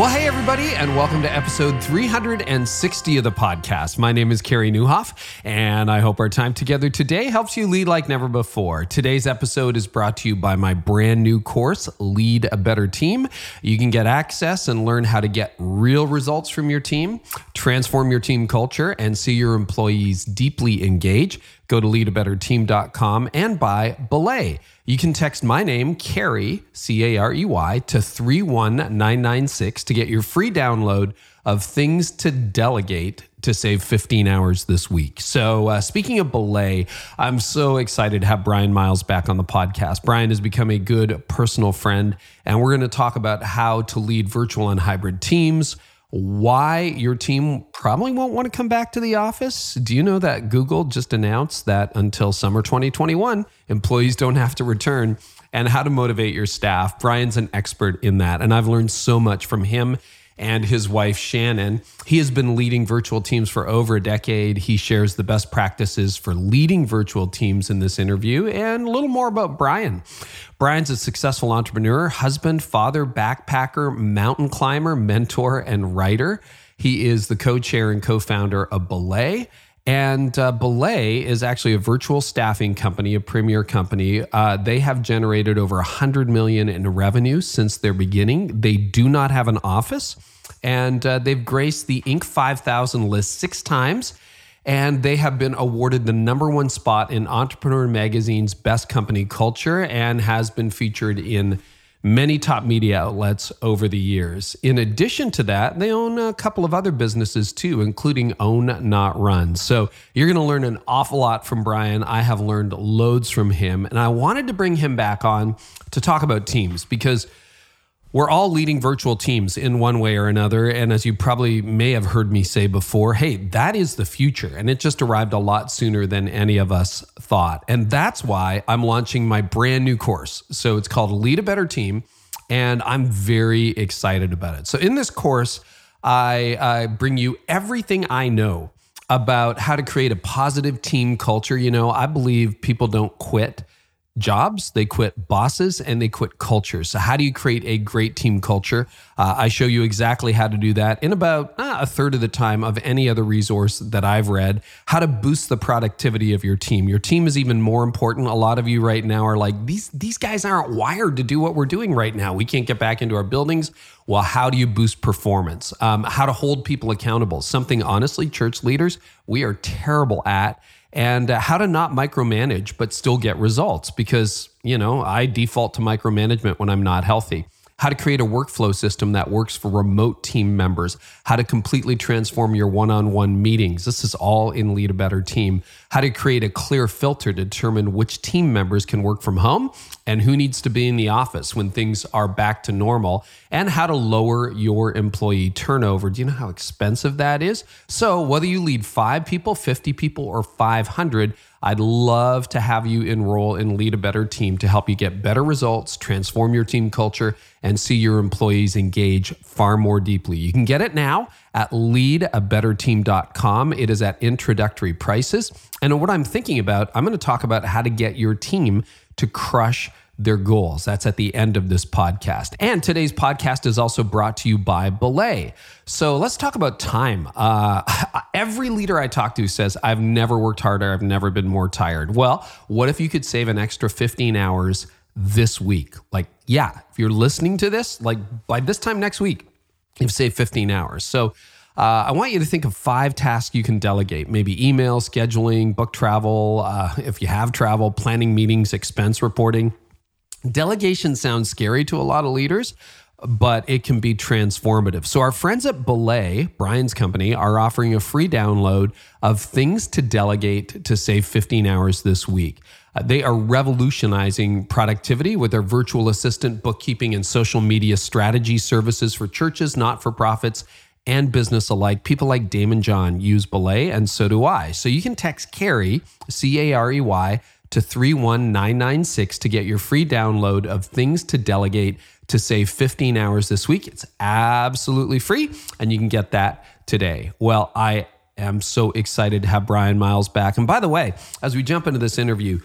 Well, hey, everybody, and welcome to episode 360 of the podcast. My name is Carey Nieuwhof, and I hope our time together today helps you lead like never before. Today's episode is brought to you by my brand new course, Lead a Better Team. You can get access and learn how to get real results from your team, transform your team culture, and see your employees deeply engage. Go to leadabetterteam.com and buy Belay. You can text my name, Carey, C A R E Y, to 31996 to get your free download of things to delegate to save 15 hours this week. So, uh, speaking of belay, I'm so excited to have Bryan Miles back on the podcast. Bryan has become a good personal friend, and we're going to talk about how to lead virtual and hybrid teams why your team probably won't want to come back to the office. Do you know that Google just announced that until summer 2021, employees don't have to return? And how to motivate your staff. Bryan's an expert in that. And I've learned so much from him and his wife, Shannon. He has been leading virtual teams for over a decade. He shares the best practices for leading virtual teams in this interview and a little more about Bryan. Bryan's a successful entrepreneur, husband, father, backpacker, mountain climber, mentor, and writer. He is the co chair and co founder of Belay. And uh, Belay is actually a virtual staffing company, a premier company. Uh, they have generated over 100 million in revenue since their beginning. They do not have an office, and uh, they've graced the Inc. 5000 list six times. And they have been awarded the number one spot in Entrepreneur Magazine's Best Company Culture and has been featured in many top media outlets over the years. In addition to that, they own a couple of other businesses too, including Own Not Run. So you're going to learn an awful lot from Bryan. I have learned loads from him, and I wanted to bring him back on to talk about teams because we're all leading virtual teams in one way or another. And as you probably may have heard me say before, hey, that is the future. And it just arrived a lot sooner than any of us thought. And that's why I'm launching my brand new course. So it's called Lead a Better Team. And I'm very excited about it. So in this course, I, I bring you everything I know about how to create a positive team culture. You know, I believe people don't quit jobs, they quit bosses, and they quit cultures. So, how do you create a great team culture? Uh, I show you exactly how to do that in about uh, a third of the time of any other resource that I've read. How to boost the productivity of your team. Your team is even more important. A lot of you right now are like, these, these guys aren't wired to do what we're doing right now. We can't get back into our buildings. Well, how do you boost performance? Um, how to hold people accountable? Something, honestly, church leaders, we are terrible at and uh, how to not micromanage but still get results because, you know, I default to micromanagement when I'm not healthy how to create a workflow system that works for remote team members, how to completely transform your one on one meetings. This is all in Lead a Better Team. How to create a clear filter to determine which team members can work from home and who needs to be in the office when things are back to normal, and how to lower your employee turnover. Do you know how expensive that is? So, whether you lead five people, 50 people, or 500, I'd love to have you enroll and lead a better team to help you get better results, transform your team culture, and see your employees engage far more deeply. You can get it now at leadabetterteam.com. It is at introductory prices. And what I'm thinking about, I'm going to talk about how to get your team to crush their goals. That's at the end of this podcast. And today's podcast is also brought to you by Belay. So let's talk about time. Uh, every leader I talk to says, I've never worked harder, I've never been more tired. Well, what if you could save an extra 15 hours this week? Like, yeah, if you're listening to this, like by this time next week, you've saved 15 hours. So uh, I want you to think of five tasks you can delegate maybe email, scheduling, book travel, uh, if you have travel, planning meetings, expense reporting. Delegation sounds scary to a lot of leaders, but it can be transformative. So, our friends at Belay, Bryan's company, are offering a free download of things to delegate to save 15 hours this week. Uh, they are revolutionizing productivity with their virtual assistant, bookkeeping, and social media strategy services for churches, not for profits, and business alike. People like Daymond John use Belay, and so do I. So, you can text Carrie, C A R E Y, to 31996 to get your free download of Things to Delegate to save 15 hours this week. It's absolutely free, and you can get that today. Well, I am so excited to have Bryan Miles back. And by the way, as we jump into this interview,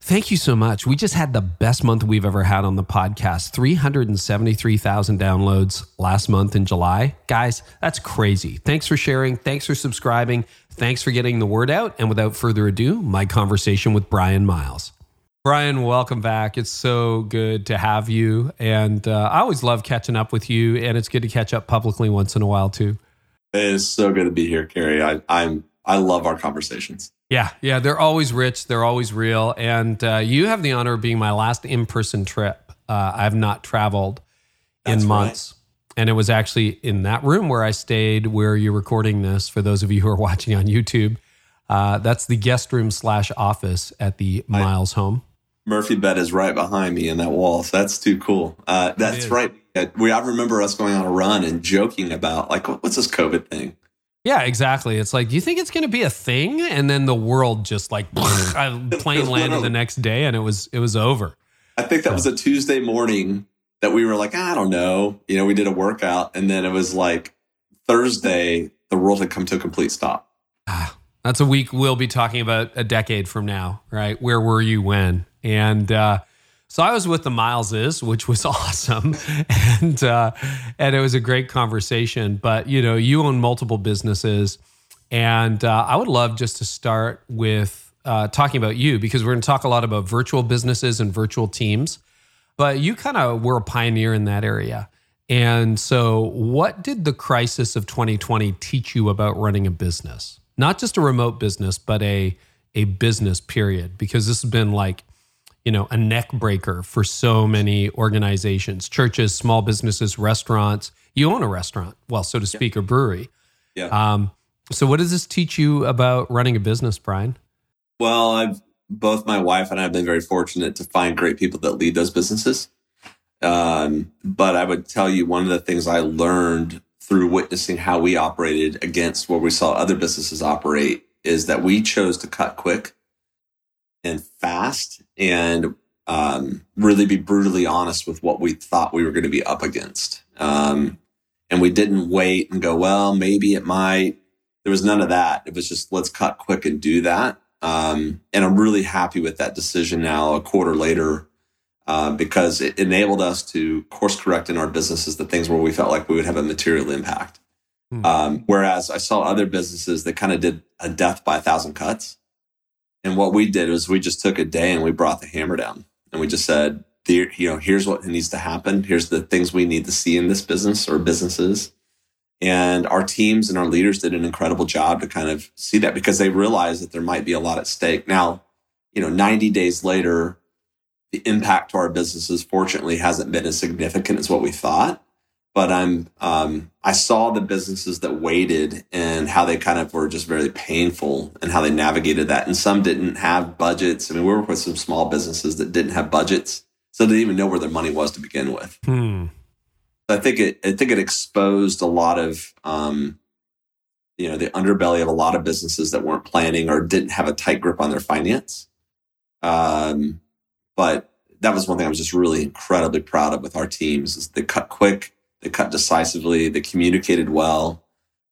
Thank you so much. We just had the best month we've ever had on the podcast 373,000 downloads last month in July. Guys, that's crazy. Thanks for sharing. Thanks for subscribing. Thanks for getting the word out. And without further ado, my conversation with Bryan Miles. Bryan, welcome back. It's so good to have you. And uh, I always love catching up with you, and it's good to catch up publicly once in a while, too. It is so good to be here, Carey. I, I'm I love our conversations. Yeah, yeah, they're always rich, they're always real, and uh, you have the honor of being my last in-person trip. Uh, I've not traveled That's in months, right. and it was actually in that room where I stayed, where you're recording this. For those of you who are watching on YouTube, uh, that's the guest room slash office at the Miles I, home. Murphy bed is right behind me in that wall, so that's too cool. Uh, that's right. We I remember us going on a run and joking about like, what's this COVID thing? Yeah, exactly. It's like, do you think it's going to be a thing? And then the world just like plane landed the next day, and it was it was over. I think that was a Tuesday morning that we were like, I don't know. You know, we did a workout, and then it was like Thursday, the world had come to a complete stop. Ah, that's a week we'll be talking about a decade from now, right? Where were you when? And uh, so I was with the Mileses, which was awesome, and uh, and it was a great conversation. But you know, you own multiple businesses, and uh, I would love just to start with uh, talking about you because we're going to talk a lot about virtual businesses and virtual teams. But you kind of were a pioneer in that area. And so, what did the crisis of 2020 teach you about running a business? Not just a remote business, but a a business period because this has been like you know, a neck breaker for so many organizations, churches, small businesses, restaurants. You own a restaurant, well, so to speak, yeah. a brewery. Yeah. Um, so, what does this teach you about running a business, Bryan? Well, I've both my wife and I have been very fortunate to find great people that lead those businesses. Um, but I would tell you one of the things I learned through witnessing how we operated against where we saw other businesses operate is that we chose to cut quick and fast and um, really be brutally honest with what we thought we were going to be up against. Um, and we didn't wait and go, well, maybe it might. There was none of that. It was just let's cut quick and do that. Um, and I'm really happy with that decision now, a quarter later, uh, because it enabled us to course correct in our businesses the things where we felt like we would have a material impact. Hmm. Um, whereas I saw other businesses that kind of did a death by a thousand cuts. And what we did was we just took a day and we brought the hammer down and we just said, you know, here's what needs to happen. Here's the things we need to see in this business or businesses. And our teams and our leaders did an incredible job to kind of see that because they realized that there might be a lot at stake. Now, you know, 90 days later, the impact to our businesses fortunately hasn't been as significant as what we thought but I'm um, I saw the businesses that waited and how they kind of were just very painful and how they navigated that. And some didn't have budgets. I mean, we work with some small businesses that didn't have budgets, so they didn't even know where their money was to begin with. Hmm. I think it I think it exposed a lot of um, you know the underbelly of a lot of businesses that weren't planning or didn't have a tight grip on their finance. Um, but that was one thing I was just really incredibly proud of with our teams is they cut quick they cut decisively. They communicated well.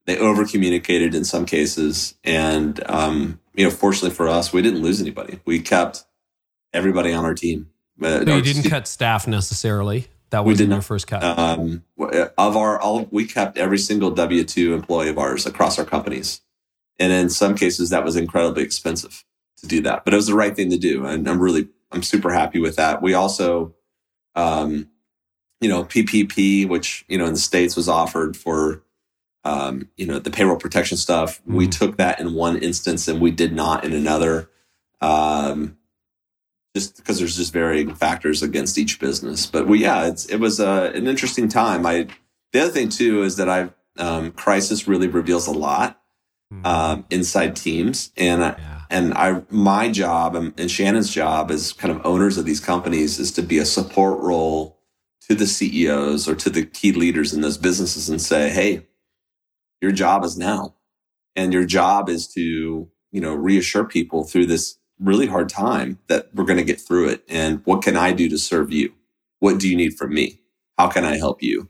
They over communicated in some cases. And, um, you know, fortunately for us, we didn't lose anybody. We kept everybody on our team. Uh, you didn't team. cut staff necessarily. That was in our first cut. Um, of our, all, we kept every single W 2 employee of ours across our companies. And in some cases, that was incredibly expensive to do that, but it was the right thing to do. And I'm really, I'm super happy with that. We also, um, you know, PPP, which, you know, in the States was offered for, um, you know, the payroll protection stuff. Mm. We took that in one instance and we did not in another. Um, just because there's just varying factors against each business. But we, yeah, it's, it was uh, an interesting time. I, the other thing too is that I, um, crisis really reveals a lot, mm. um, inside teams. And, yeah. and I, my job and Shannon's job as kind of owners of these companies is to be a support role to the CEOs or to the key leaders in those businesses and say, Hey, your job is now. And your job is to, you know, reassure people through this really hard time that we're going to get through it. And what can I do to serve you? What do you need from me? How can I help you?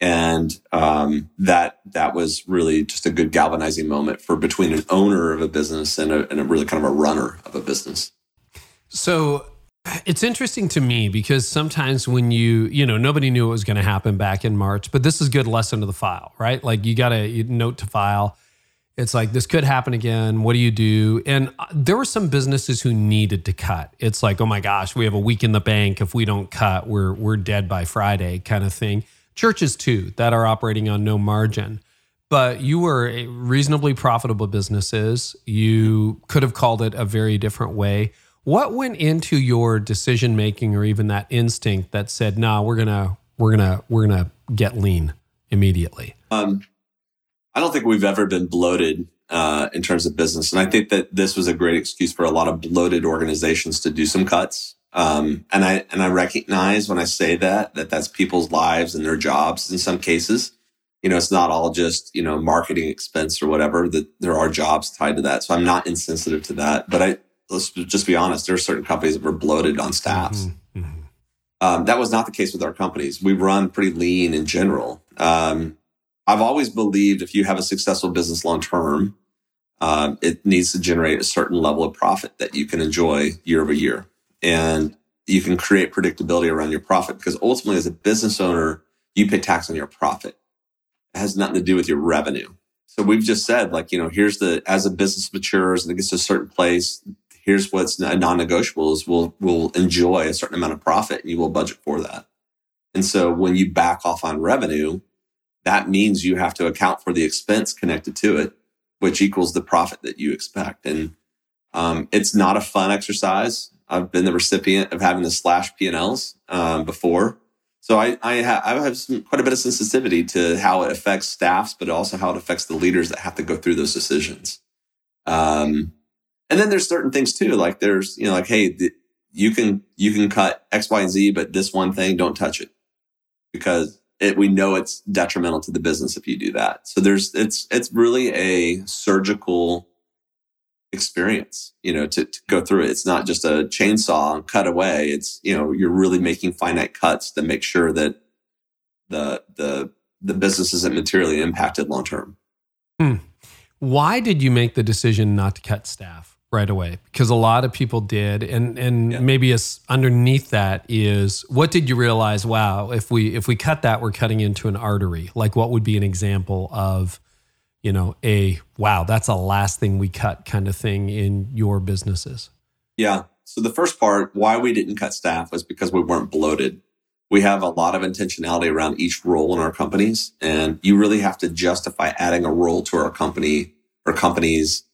And um, that that was really just a good galvanizing moment for between an owner of a business and a, and a really kind of a runner of a business. So it's interesting to me because sometimes when you, you know, nobody knew it was going to happen back in March, but this is good lesson to the file, right? Like you got a note to file. It's like this could happen again. What do you do? And uh, there were some businesses who needed to cut. It's like, oh my gosh, we have a week in the bank. If we don't cut, we're we're dead by Friday, kind of thing. Churches too that are operating on no margin. But you were reasonably profitable businesses. You could have called it a very different way what went into your decision making or even that instinct that said, "Nah, we're gonna we're gonna we're gonna get lean immediately"? Um, I don't think we've ever been bloated uh, in terms of business, and I think that this was a great excuse for a lot of bloated organizations to do some cuts. Um, and I and I recognize when I say that that that's people's lives and their jobs in some cases. You know, it's not all just you know marketing expense or whatever. That there are jobs tied to that, so I'm not insensitive to that. But I let's just be honest, there are certain companies that were bloated on staffs. Mm-hmm. Mm-hmm. Um, that was not the case with our companies. We run pretty lean in general. Um, I've always believed if you have a successful business long term, um, it needs to generate a certain level of profit that you can enjoy year over year. And you can create predictability around your profit because ultimately, as a business owner, you pay tax on your profit. It has nothing to do with your revenue. So we've just said, like, you know, here's the, as a business matures and it gets to a certain place, here's what's non-negotiable is we'll we'll enjoy a certain amount of profit and you will budget for that. And so when you back off on revenue, that means you have to account for the expense connected to it, which equals the profit that you expect. And um, it's not a fun exercise. I've been the recipient of having to slash P&Ls um, before. So I, I, ha- I have some, quite a bit of sensitivity to how it affects staffs, but also how it affects the leaders that have to go through those decisions. Um, and then there's certain things too, like there's, you know, like, hey, you can, you can cut X, Y, and Z, but this one thing, don't touch it because it, we know it's detrimental to the business if you do that. So there's, it's, it's really a surgical experience, you know, to, to go through it. It's not just a chainsaw and cut away. It's, you know, you're really making finite cuts to make sure that the, the, the business isn't materially impacted long term. Hmm. Why did you make the decision not to cut staff? Right away because a lot of people did. And and yeah. maybe underneath that is what did you realize wow if we if we cut that we're cutting into an artery? Like what would be an example of you know a wow that's the last thing we cut kind of thing in your businesses? Yeah. So the first part why we didn't cut staff was because we weren't bloated. We have a lot of intentionality around each role in our companies and you really have to justify adding a role to our company or companies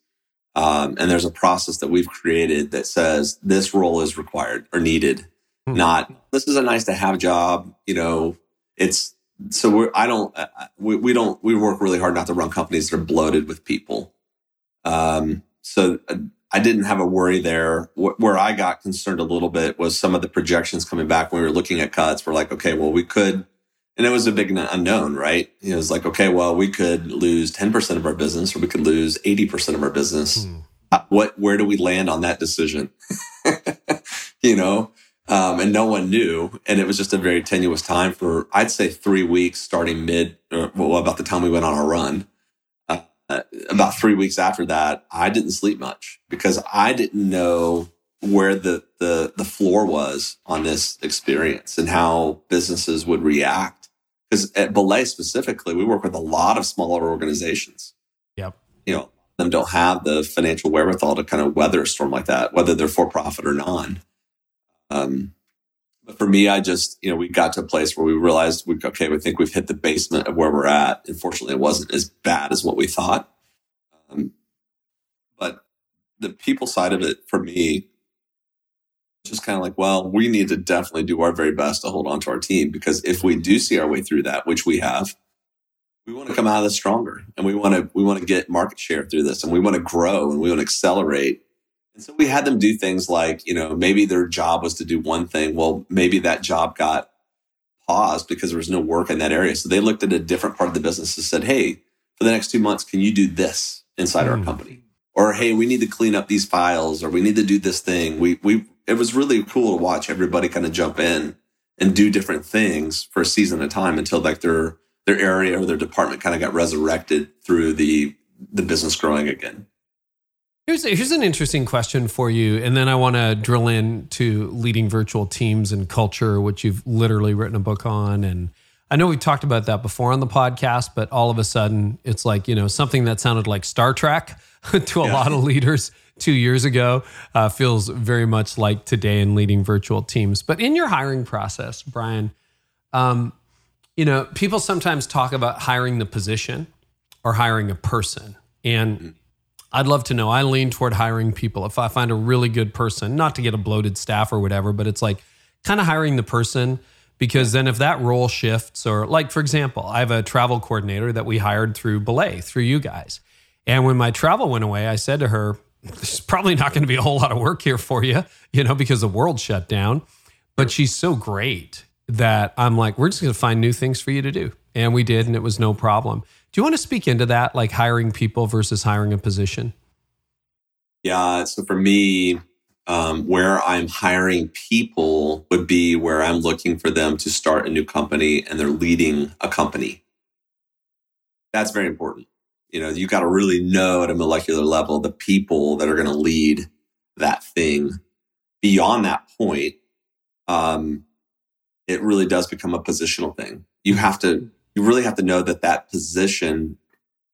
um, and there's a process that we've created that says this role is required or needed, hmm. not this is a nice to have job. You know, it's so we're, I don't, uh, uh, we, we don't, we work really hard not to run companies that are bloated with people. Um, so uh, I didn't have a worry there. where I got concerned a little bit was some of the projections coming back when we were looking at cuts. We're like, okay, well, we could and it was a big unknown, right? It was like, okay, well, we could lose 10% of our business or we could lose 80% of our business. Hmm. Uh, what, where do we land on that decision? you know? Um, and no one knew. And it was just a very tenuous time for, I'd say three weeks starting mid, or, well, about the time we went on our run. Uh, about three weeks after that, I didn't sleep much because I didn't know where the, the, the floor was on this experience and how businesses would react because at Belay specifically, we work with a lot of smaller organizations. Yep. You know, them don't have the financial wherewithal to kind of weather a storm like that, whether they're for profit or non. Um, but for me, I just, you know, we got to a place where we realized, we, okay, we think we've hit the basement of where we're at. Unfortunately, it wasn't as bad as what we thought. Um, but the people side of it for me just kind of like, well, we need to definitely do our very best to hold on to our team because if we do see our way through that, which we have, we want to come out of this stronger and we want to we want to get market share through this and we want to grow and we want to accelerate. And so we had them do things like, you know, maybe their job was to do one thing. Well, maybe that job got paused because there was no work in that area. So they looked at a different part of the business and said, Hey, for the next two months, can you do this inside mm. our hmm. company? or hey, we need to clean up these files, or we need to do this thing. We we it was really cool to watch everybody kind of jump in and do different things for a season at a time until like their their area or their department kind of got resurrected through the the business growing again. Here's, here's an interesting question for you. And then I want to drill in to leading virtual teams and culture, which you've literally written a book on. And I know we've talked about that before on the podcast, but all of a sudden it's like, you know, something that sounded like Star Trek to a yeah. lot of leaders two years ago uh, feels very much like today in leading virtual teams. But in your hiring process, Bryan, um, you know, people sometimes talk about hiring the position or hiring a person. And. I'd love to know. I lean toward hiring people. If I find a really good person, not to get a bloated staff or whatever, but it's like kind of hiring the person because then if that role shifts, or like for example, I have a travel coordinator that we hired through Belay, through you guys. And when my travel went away, I said to her, There's probably not going to be a whole lot of work here for you, you know, because the world shut down. But she's so great that I'm like, We're just going to find new things for you to do. And we did, and it was no problem. Do you want to speak into that, like hiring people versus hiring a position? Yeah. So for me, um, where I'm hiring people would be where I'm looking for them to start a new company and they're leading a company. That's very important. You know, you got to really know at a molecular level the people that are going to lead that thing. Beyond that point, um, it really does become a positional thing. You have to you really have to know that that position,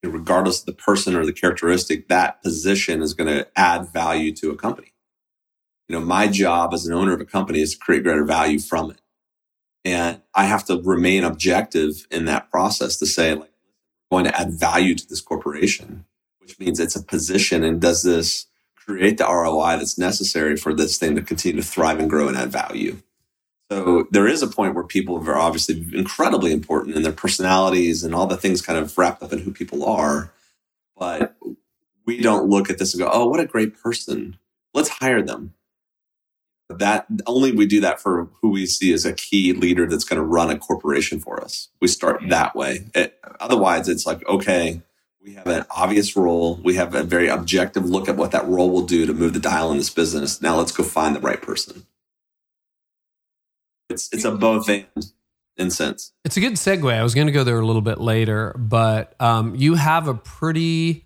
regardless of the person or the characteristic, that position is going to add value to a company. You know, my job as an owner of a company is to create greater value from it. And I have to remain objective in that process to say, like, going to add value to this corporation, which means it's a position. And does this create the ROI that's necessary for this thing to continue to thrive and grow and add value? So there is a point where people are obviously incredibly important in their personalities and all the things kind of wrapped up in who people are. But we don't look at this and go, oh, what a great person. Let's hire them. That only we do that for who we see as a key leader that's going to run a corporation for us. We start that way. It, otherwise, it's like, okay, we have an obvious role. We have a very objective look at what that role will do to move the dial in this business. Now let's go find the right person. It's it's a both and in sense. It's a good segue. I was going to go there a little bit later, but um, you have a pretty,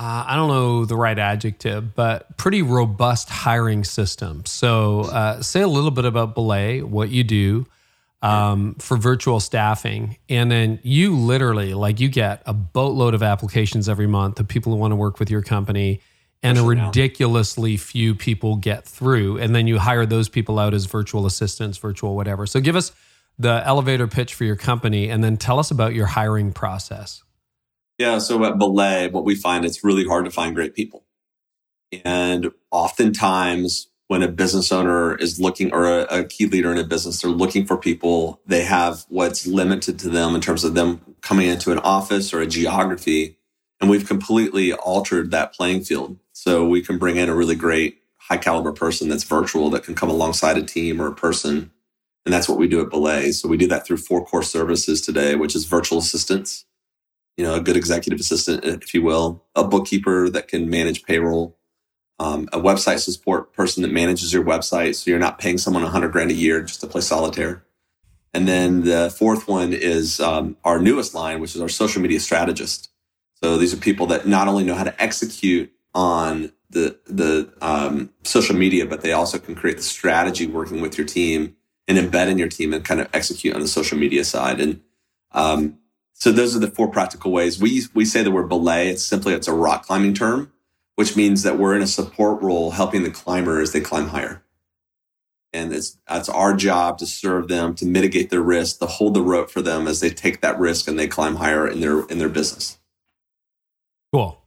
uh, I don't know the right adjective, but pretty robust hiring system. So, uh, say a little bit about Belay, what you do um, for virtual staffing, and then you literally like you get a boatload of applications every month of people who want to work with your company and a ridiculously few people get through. And then you hire those people out as virtual assistants, virtual whatever. So give us the elevator pitch for your company and then tell us about your hiring process. Yeah. So at Belay, what we find it's really hard to find great people. And oftentimes when a business owner is looking or a, a key leader in a business, they're looking for people. They have what's limited to them in terms of them coming into an office or a geography. And we've completely altered that playing field so we can bring in a really great high caliber person that's virtual that can come alongside a team or a person. And that's what we do at Belay. So we do that through four core services today, which is virtual assistants, you know, a good executive assistant, if you will, a bookkeeper that can manage payroll, um, a website support person that manages your website. So you're not paying someone a hundred grand a year just to play solitaire. And then the fourth one is um, our newest line, which is our social media strategist. So these are people that not only know how to execute on the the um, social media, but they also can create the strategy working with your team and embed in your team and kind of execute on the social media side. And um, so those are the four practical ways. We we say the word belay. It's simply it's a rock climbing term, which means that we're in a support role helping the climber as they climb higher. And it's that's our job to serve them, to mitigate their risk, to hold the rope for them as they take that risk and they climb higher in their in their business. Cool.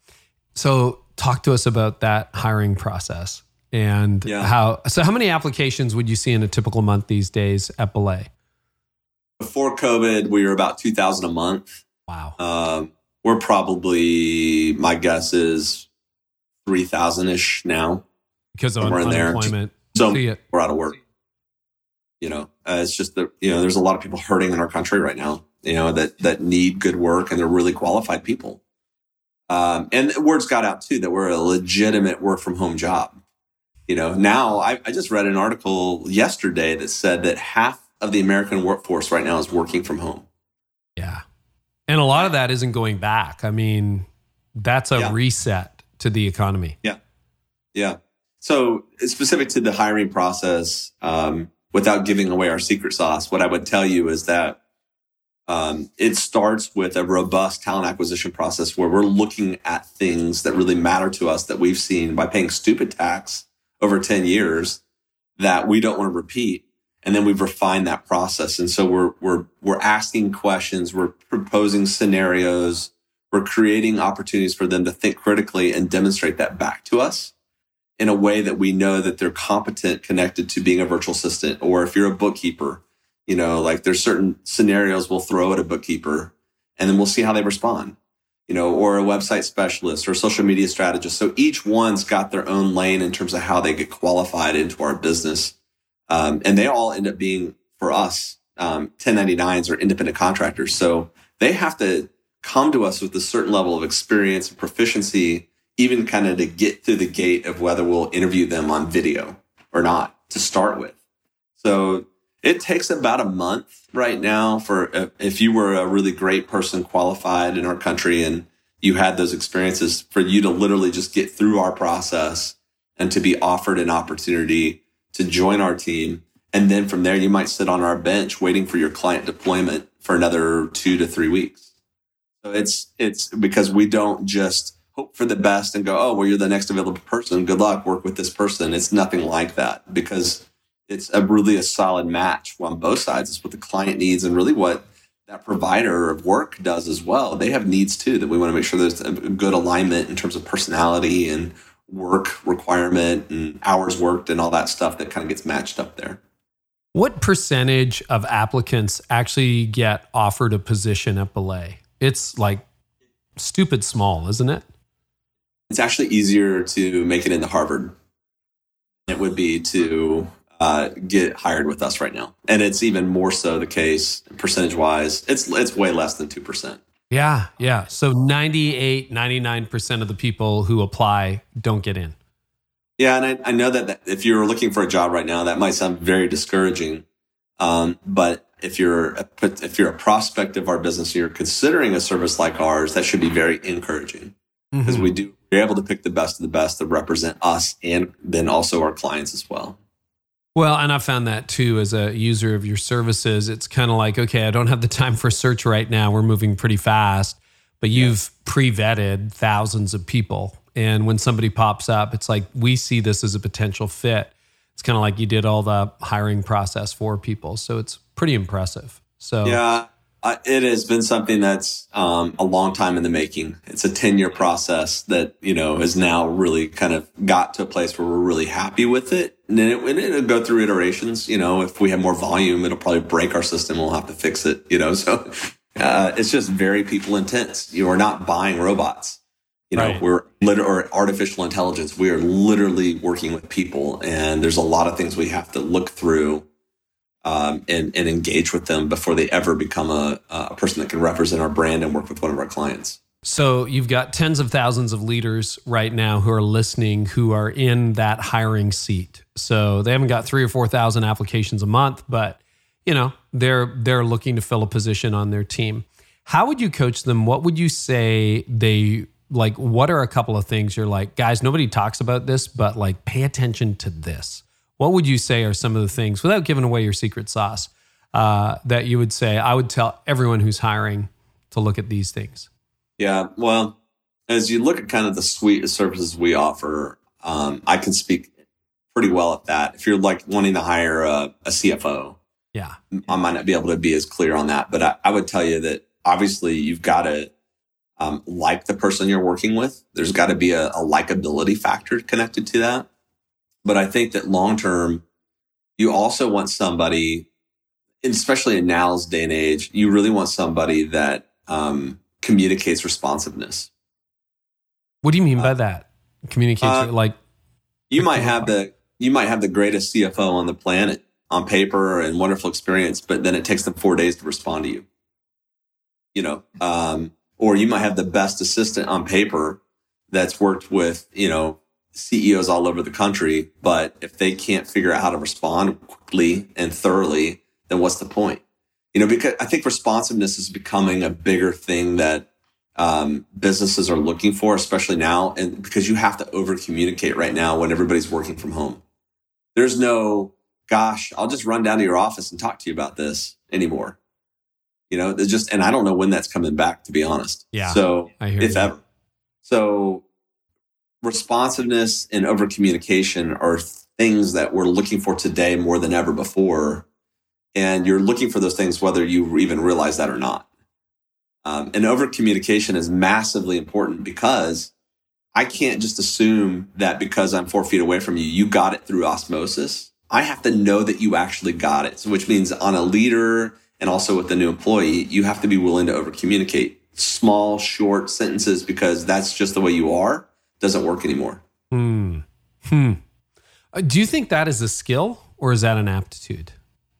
So talk to us about that hiring process and yeah. how so how many applications would you see in a typical month these days at belay before covid we were about 2000 a month. Wow. Um, we're probably my guess is 3000ish now. Because of unemployment. So we're out of work. You know uh, it's just that you know there's a lot of people hurting in our country right now you know that that need good work and they're really qualified people. Um, and words got out too that we're a legitimate work from home job. You know, now I, I just read an article yesterday that said that half of the American workforce right now is working from home. Yeah. And a lot of that isn't going back. I mean, that's a Yeah. reset to the economy. Yeah. Yeah. So specific to the hiring process, um, without giving away our secret sauce, what I would tell you is that um, it starts with a robust talent acquisition process where we're looking at things that really matter to us that we've seen by paying stupid tax over 10 years that we don't want to repeat. And then we've refined that process. And so we're, we're, we're asking questions. We're proposing scenarios. We're creating opportunities for them to think critically and demonstrate that back to us in a way that we know that they're competent connected to being a virtual assistant. Or if you're a bookkeeper, you know, like there's certain scenarios we'll throw at a bookkeeper and then we'll see how they respond, you know, or a website specialist or a social media strategist. So each one's got their own lane in terms of how they get qualified into our business. Um, and they all end up being for us, um, 1099s or independent contractors. So they have to come to us with a certain level of experience and proficiency, even kind of to get through the gate of whether we'll interview them on video or not to start with. So it takes about a month right now for uh, if you were a really great person qualified in our country and you had those experiences for you to literally just get through our process and to be offered an opportunity to join our team. And then from there, you might sit on our bench waiting for your client deployment for another two to three weeks. So it's, it's because we don't just hope for the best and go, oh, well, you're the next available person. Good luck. Work with this person. It's nothing like that because it's a really a solid match on both sides. It's what the client needs and really what that provider of work does as well. They have needs too that we want to make sure there's a good alignment in terms of personality and work requirement and hours worked and all that stuff that kind of gets matched up there. What percentage of applicants actually get offered a position at Belay? It's like stupid small, isn't it? It's actually easier to make it into Harvard. It would be to uh, get hired with us right now, and it's even more so the case percentage wise. It's it's way less than two percent. Yeah, yeah. So 98, 99% of the people who apply don't get in. Yeah, and I, I know that, that if you're looking for a job right now, that might sound very discouraging. Um, but if you're a, if you're a prospect of our business, and you're considering a service like ours, that should be very encouraging because we do we're able to pick the best of the best that represent us and then also our clients as well. Well, and I found that too as a user of your services. It's kind of like, okay, I don't have the time for search right now. We're moving pretty fast, but you've pre vetted thousands of people. And when somebody pops up, it's like, we see this as a potential fit. It's kind of like you did all the hiring process for people. So it's pretty impressive. So, Yeah, I, it has been something that's um, a long time in the making. It's a 10 year process that, you know, has now really kind of got to a place where we're really happy with it. And then it, and it'll go through iterations. You know, if we have more volume, it'll probably break our system. We'll have to fix it, you know, so uh, it's just very people intense. You are not buying robots. You know, Right. we're lit- or artificial intelligence. We are literally working with people, and there's a lot of things we have to look through um, and, and engage with them before they ever become a, a person that can represent our brand and work with one of our clients. So you've got tens of thousands of leaders right now who are listening who are in that hiring seat. So they haven't got three or four thousand applications a month, but you know they're they're looking to fill a position on their team. How would you coach them? What would you say they like? What are a couple of things you're like, guys? Nobody talks about this, but like, pay attention to this. What would you say are some of the things, without giving away your secret sauce, uh, that you would say? I would tell everyone who's hiring to look at these things. Yeah. Well, as you look at kind of the suite of services we offer, um, I can speak pretty well at that. If you're like wanting to hire a, a CFO, Yeah. I might not be able to be as clear on that, but I, I would tell you that obviously you've got to um, like the person you're working with. There's got to be a, a likability factor connected to that. But I think that long term, you also want somebody, especially in now's day and age, you really want somebody that um, communicates responsiveness. What do you mean by that? Communicates uh, like You might have the you might have the greatest CFO on the planet on paper and wonderful experience, but then it takes them four days to respond to you. You know, um, or you might have the best assistant on paper that's worked with, you know, CEOs all over the country. But if they can't figure out how to respond quickly and thoroughly, then what's the point? You know, because I think responsiveness is becoming a bigger thing that um, businesses are looking for, especially now. And because you have to over communicate right now when everybody's working from home. There's no, gosh, I'll just run down to your office and talk to you about this anymore. You know, it's just, and I don't know when that's coming back, to be honest. Yeah. So, I hear if you. ever. So, responsiveness and over communication are things that we're looking for today more than ever before. And you're looking for those things whether you even realize that or not. Um, and over communication is massively important because I can't just assume that because I'm four feet away from you, you got it through osmosis. I have to know that you actually got it. So, which means on a leader and also with the new employee, you have to be willing to over communicate small, short sentences because that's just the way you are. Doesn't work anymore. Hmm. Hmm. Uh, Do you think that is a skill or is that an aptitude?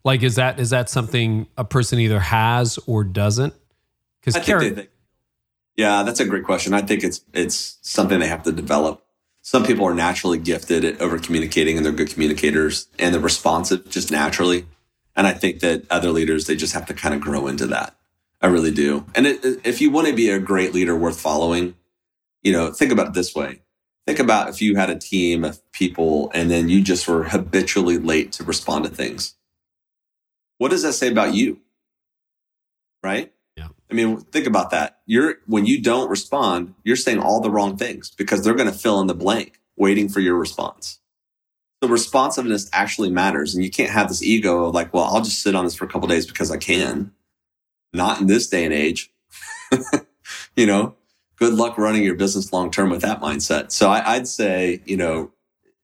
Like, is that is that something a person either has or doesn't? Because they. Yeah, that's a great question. I think it's it's something they have to develop. Some people are naturally gifted at over communicating and they're good communicators and they're responsive just naturally. And I think that other leaders they just have to kind of grow into that. I really do. And it- if you want to be a great leader worth following, you know, think about it this way. Think about if you had a team of people and then you just were habitually late to respond to things. What does that say about you? Right? Yeah. I mean, think about that. You're when you don't respond, you're saying all the wrong things because they're going to fill in the blank waiting for your response. So responsiveness actually matters. And you can't have this ego of like, well, I'll just sit on this for a couple days because I can. Not in this day and age. you know, good luck running your business long term with that mindset. So I, I'd say, you know,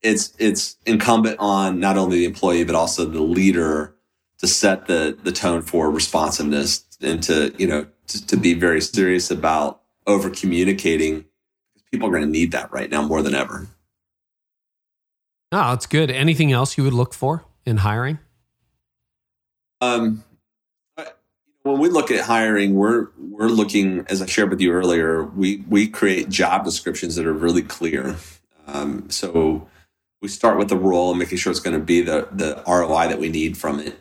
it's it's incumbent on not only the employee but also the leader to set the the tone for responsiveness and to you know to, to be very serious about over communicating. because People are going to need that right now more than ever. No, it's good. Anything else you would look for in hiring? Um, when we look at hiring, we're we're looking, as I shared with you earlier, we we create job descriptions that are really clear. Um, so we start with the role and making sure it's going to be the the ROI that we need from it,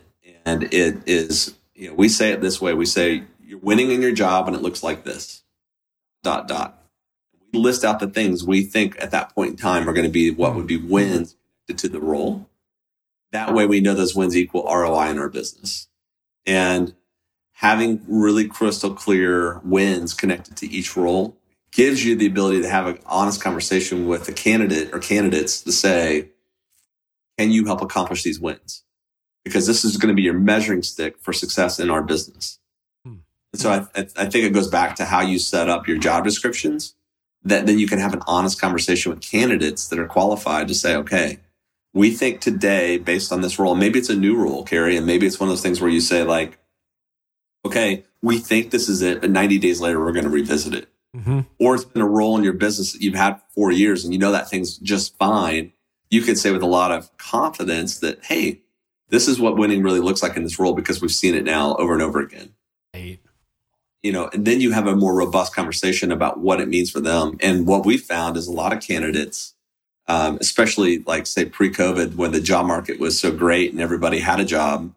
and it is. You know, we say it this way: we say you're winning in your job, and it looks like this. Dot dot. We list out the things we think at that point in time are going to be what would be wins to the role. That way, we know those wins equal ROI in our business and having really crystal clear wins connected to each role gives you the ability to have an honest conversation with the candidate or candidates to say, can you help accomplish these wins? Because this is going to be your measuring stick for success in our business. Hmm. And so I, I I think it goes back to how you set up your job descriptions that then you can have an honest conversation with candidates that are qualified to say, okay, we think today, based on this role, maybe it's a new role, Carey, and maybe it's one of those things where you say, like, okay, we think this is it, but 90 days later, we're going to revisit it. Mm-hmm. Or it's been a role in your business that you've had for four years and you know that thing's just fine. You could say with a lot of confidence that, hey, this is what winning really looks like in this role because we've seen it now over and over again Right. you know, and then you have a more robust conversation about what it means for them. And what we found is a lot of candidates, um, especially like say pre-COVID when the job market was so great and everybody had a job,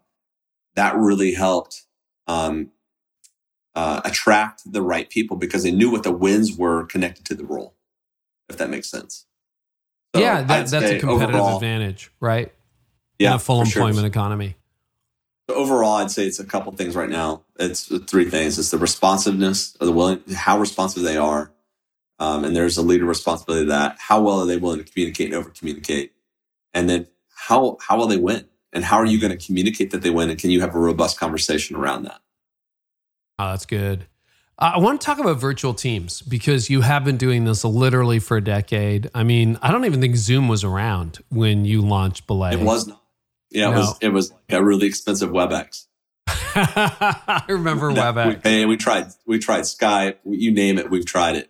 that really helped um, uh, attract the right people because they knew what the wins were connected to the role. If that makes sense. So yeah, that, that's a competitive overall- advantage, right? Yeah, in a full for sure. employment economy. So overall, I'd say it's a couple things right now. It's three things. It's the responsiveness or the willing, how responsive they are. Um, and there's a leader responsibility to that. How well are they willing to communicate and over communicate? And then how, how will they win? And how are you going to communicate that they win? And can you have a robust conversation around that? Oh, that's good. Uh, I want to talk about virtual teams because you have been doing this literally for a decade. I mean, I don't even think Zoom was around when you launched Belay. It was not. Yeah, it No. was, it was like a really expensive WebEx. I remember We, WebEx. hey, we tried, we tried Skype, you name it, we've tried it.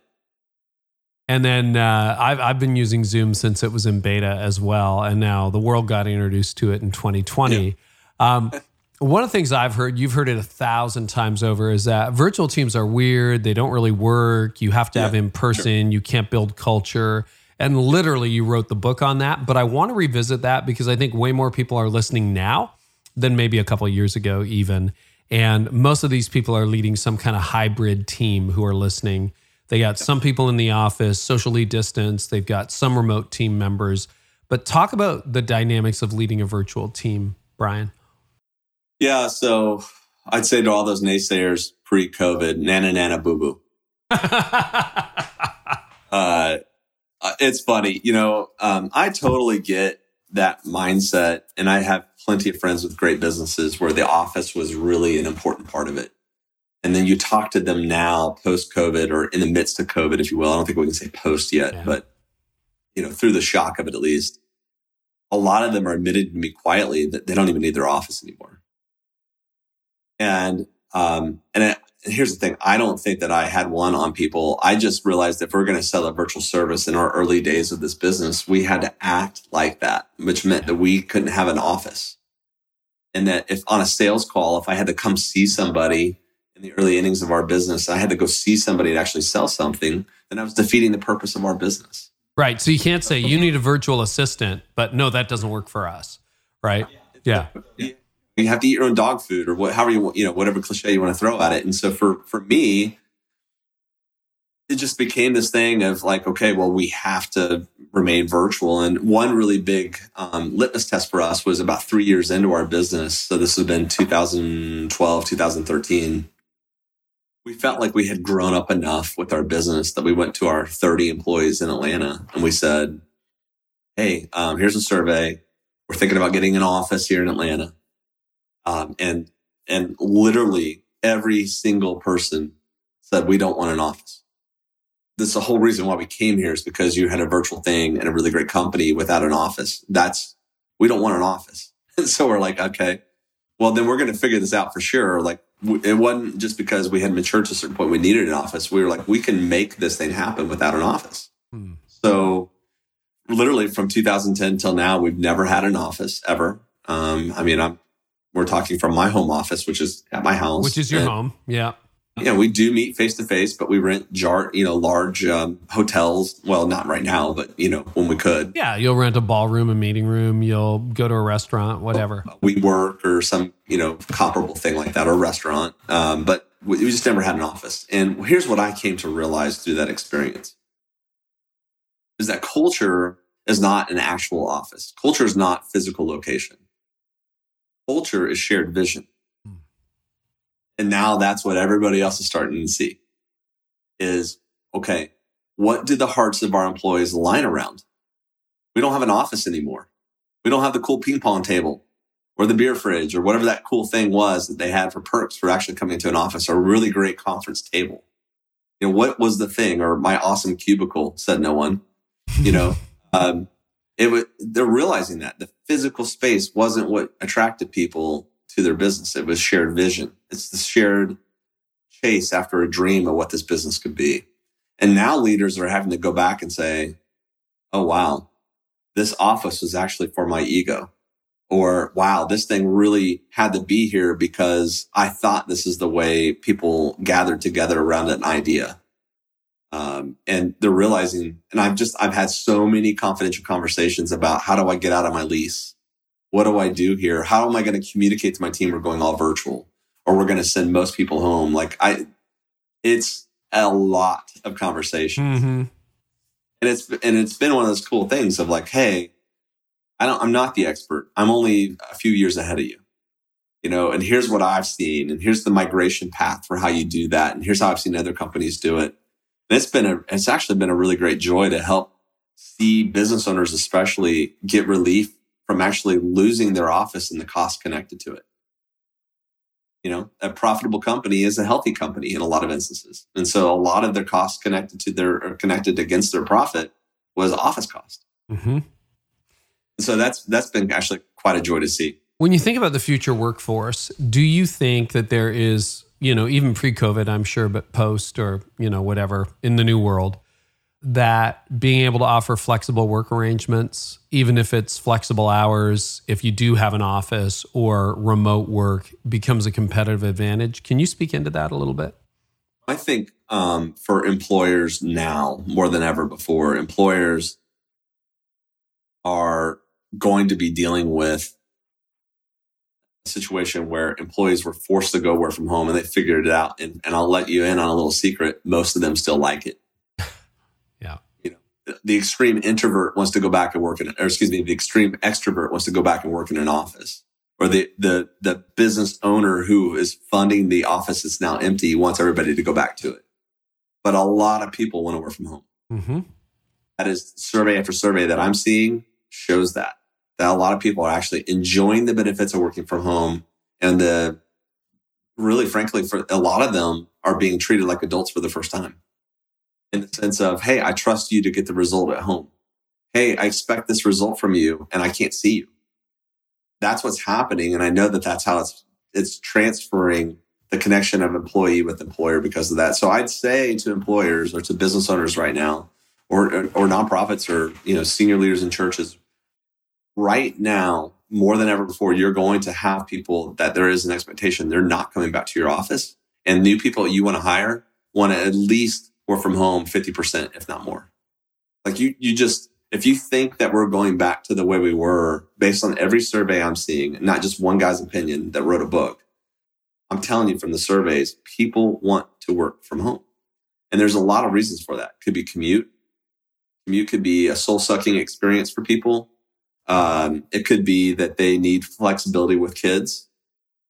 And then uh, I've, I've been using Zoom since it was in beta as well. And now the world got introduced to it in 2020. Um, one of the things I've heard, you've heard it a thousand times over, is that virtual teams are weird. They don't really work. You have to have in person. You can't build culture. And literally, you wrote the book on that. But I want to revisit that because I think way more people are listening now than maybe a couple of years ago, even. And most of these people are leading some kind of hybrid team who are listening. They got some people in the office, socially distanced. They've got some remote team members. But talk about the dynamics of leading a virtual team, Bryan. Yeah, so I'd say to all those naysayers pre-COVID, nana nana boo boo. uh, it's funny, you know. Um, I totally get that mindset, and I have plenty of friends with great businesses where the office was really an important part of it. And then you talk to them now, post COVID or in the midst of COVID, if you will. I don't think we can say post yet, yeah. but you know, through the shock of it, at least, a lot of them are admitted to me quietly that they don't even need their office anymore. And um, and, and here's the thing: I don't think that I had one on people. I just realized if we're going to sell a virtual service in our early days of this business, we had to act like that, which meant that we couldn't have an office. And that if on a sales call, if I had to come see somebody in the early innings of our business, I had to go see somebody to actually sell something, then I was defeating the purpose of our business. Right. So you can't say you need a virtual assistant, but no, that doesn't work for us. Right. Yeah. yeah you have to eat your own dog food or what, however you you know, whatever cliche you want to throw at it. And so for, for me, it just became this thing of like, okay, well, we have to remain virtual. And one really big um, litmus test for us was about three years into our business. So this has been 2012, 2013. We felt like we had grown up enough with our business that we went to our 30 employees in Atlanta and we said, Hey, um, here's a survey. We're thinking about getting an office here in Atlanta. Um, and, and literally every single person said, we don't want an office. That's the whole reason why we came here is because you had a virtual thing and a really great company without an office. That's, we don't want an office. And so we're like, okay, well, then we're going to figure this out for sure. Like it wasn't just because we had matured to a certain point, we needed an office. We were like, we can make this thing happen without an office. Hmm. So literally from 2010 till now, we've never had an office ever. Um, I mean, I'm we're talking from my home office, which is at my house, which is your and, home. Yeah. Yeah, we do meet face to face, but we rent jar, you know, large um, hotels. Well, not right now, but you know, when we could. Yeah, you'll rent a ballroom, a meeting room. You'll go to a restaurant, whatever. WeWork or some, you know, comparable thing like that, or restaurant. Um, but we, we just never had an office. And here's what I came to realize through that experience: is that culture is not an actual office. Culture is not physical location culture is shared vision. Hmm. And now that's what everybody else is starting to see is okay, what do the hearts of our employees line around? We don't have an office anymore. We don't have the cool ping pong table or the beer fridge or whatever that cool thing was that they had for perks for actually coming into an office or a really great conference table. You know, what was the thing or my awesome cubicle said no one, you know, um, it was, they're realizing that the physical space wasn't what attracted people to their business. It was shared vision. It's the shared chase after a dream of what this business could be. And now leaders are having to go back and say, Oh, wow, this office was actually for my ego. Or wow, this thing really had to be here because I thought this is the way people gathered together around an idea. Um, and they're realizing, and I've just, I've had so many confidential conversations about how do I get out of my lease? What do I do here? How am I going to communicate to my team we're going all virtual or we're going to send most people home? Like I, it's a lot of conversation. Mm-hmm. And it's, and it's been one of those cool things of like, Hey, I don't, I'm not the expert. I'm only a few years ahead of you you know, and here's what I've seen, and here's the migration path for how you do that, and here's how I've seen other companies do it it's been a, it's actually been a really great joy to help see business owners, especially get relief from actually losing their office and the cost connected to it. You know, a profitable company is a healthy company in a lot of instances. And so a lot of their costs connected to their, or connected against their profit was office cost. Mm-hmm. So that's, that's been actually quite a joy to see. When you think about the future workforce, do you think that there is you know, even pre COVID, I'm sure, but post or, you know, whatever in the new world, that being able to offer flexible work arrangements, even if it's flexible hours, if you do have an office or remote work, becomes a competitive advantage. Can you speak into that a little bit? I think um, for employers now, more than ever before, employers are going to be dealing with situation where employees were forced to go work from home and they figured it out. And, and I'll let you in on a little secret. Most of them still like it. yeah. You know, the extreme introvert wants to go back and work in, or excuse me, the extreme extrovert wants to go back and work in an office. Or the, the, the business owner who is funding the office that's now empty wants everybody to go back to it. But a lot of people want to work from home. Mm-hmm. That is survey after survey that I'm seeing shows that that a lot of people are actually enjoying the benefits of working from home and the really frankly for a lot of them are being treated like adults for the first time. In the sense of hey i trust you to get the result at home. Hey i expect this result from you and i can't see you. That's what's happening and i know that that's how it's it's transferring the connection of employee with employer because of that. So i'd say to employers or to business owners right now or or nonprofits or you know senior leaders in churches right now, more than ever before, you're going to have people that there is an expectation they're not coming back to your office. And new people you want to hire want to at least work from home 50%, if not more. Like you, you just, if you think that we're going back to the way we were based on every survey I'm seeing, not just one guy's opinion that wrote a book, I'm telling you from the surveys, people want to work from home. And there's a lot of reasons for that. Could be commute. Commute could be a soul sucking experience for people. Um, it could be that they need flexibility with kids.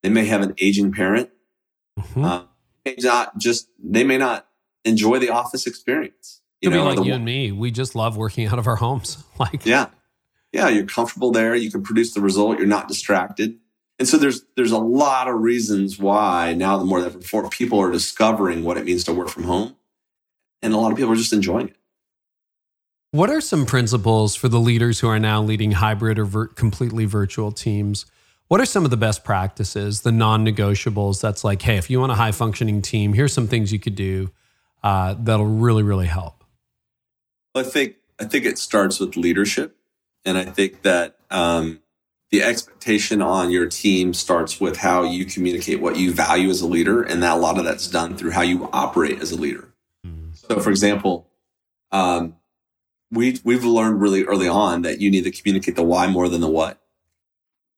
They may have an aging parent. Mm-hmm. Uh, not just they may not enjoy the office experience. You know, like you and me. We just love working out of our homes. Like yeah, yeah, you're comfortable there. You can produce the result. You're not distracted. And so there's there's a lot of reasons why now the more than before people are discovering what it means to work from home, and a lot of people are just enjoying it. What are some principles for the leaders who are now leading hybrid or vir- completely virtual teams? What are some of the best practices, the non negotiables? That's like, hey, if you want a high functioning team, here's some things you could do uh, that'll really, really help. I think I think it starts with leadership, and I think that um, the expectation on your team starts with how you communicate what you value as a leader, and that a lot of that's done through how you operate as a leader. Mm-hmm. So, for example, um, we we've learned really early on that you need to communicate the why more than the what.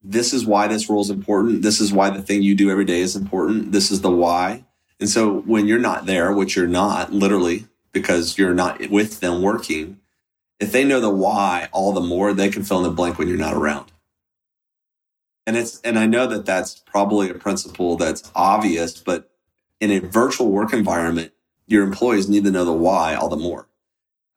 This is why this role is important. This is why the thing you do every day is important. This is the why. And so when you're not there, which you're not literally because you're not with them working, if they know the why, all the more they can fill in the blank when you're not around. And it's and I know that that's probably a principle that's obvious, but in a virtual work environment, your employees need to know the why all the more.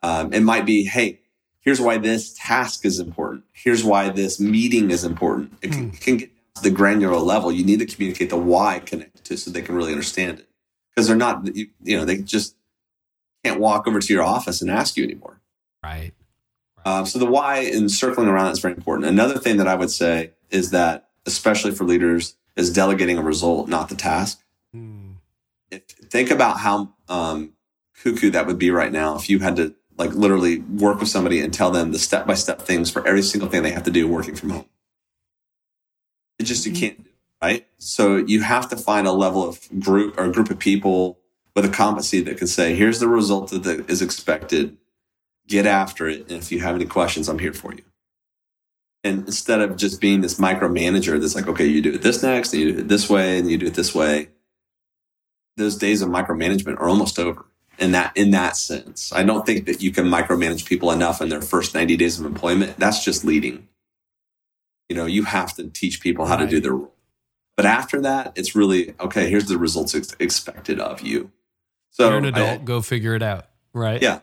Um, it might be, hey, here's why this task is important. Here's why this meeting is important. It can, mm. can get to the granular level. You need to communicate the why connected to so they can really understand it. Because they're not, you, you, know, they just can't walk over to your office and ask you anymore. Right. Um, so the why and circling around is very important. Another thing that I would say is that, especially for leaders, is delegating a result, not the task. Mm. If, think about how um, cuckoo that would be right now if you had to like literally work with somebody and tell them the step by step things for every single thing they have to do working from home. It just, you mm-hmm. can't, do, right? So you have to find a level of group or a group of people with a competency that can say, here's the result that is expected. Get after it. And if you have any questions, I'm here for you. And instead of just being this micromanager that's like, okay, you do it this next, and you do it this way, and you do it this way, those days of micromanagement are almost over in that in that sense. I don't think that you can micromanage people enough in their first 90 days of employment. That's just leading. You know, you have to teach people how right. to do their role. But after that, it's really okay, here's the results ex- expected of you. So you're an adult, I, go figure it out, right? Yeah.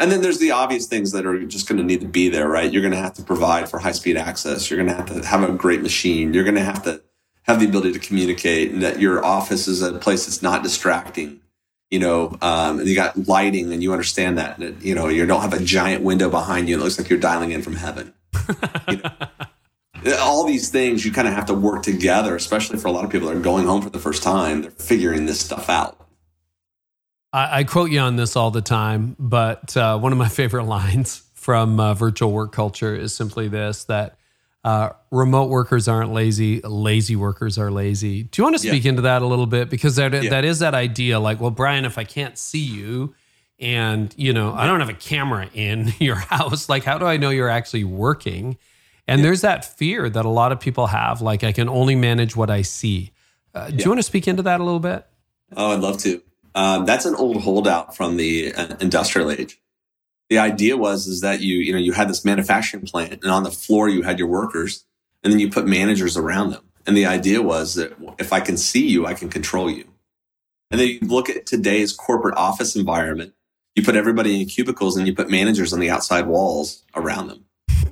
And then there's the obvious things that are just going to need to be there, right? You're going to have to provide for high speed access. You're going to have to have a great machine. You're going to have to have the ability to communicate and that your office is a place that's not distracting you know, um, you got lighting and you understand that, you know, you don't have a giant window behind you. It looks like you're dialing in from heaven. you know? All these things you kind of have to work together, especially for a lot of people that are going home for the first time. They're figuring this stuff out. I, I quote you on this all the time, but uh, one of my favorite lines from uh, virtual work culture is simply this that uh, remote workers aren't lazy, lazy workers are lazy. Do you want to speak yeah. into that a little bit? Because that, yeah. that is that idea like, well, Bryan, if I can't see you and, you know, I don't have a camera in your house, like, how do I know you're actually working? And yeah. there's that fear that a lot of people have, like, I can only manage what I see. Uh, do you want to speak into that a little bit? Oh, I'd love to. Um, that's an old holdout from the uh, industrial age. The idea was is that you you know you had this manufacturing plant, and on the floor you had your workers, and then you put managers around them. And the idea was that if I can see you, I can control you. And then you look at today's corporate office environment. You put everybody in cubicles, and you put managers on the outside walls around them.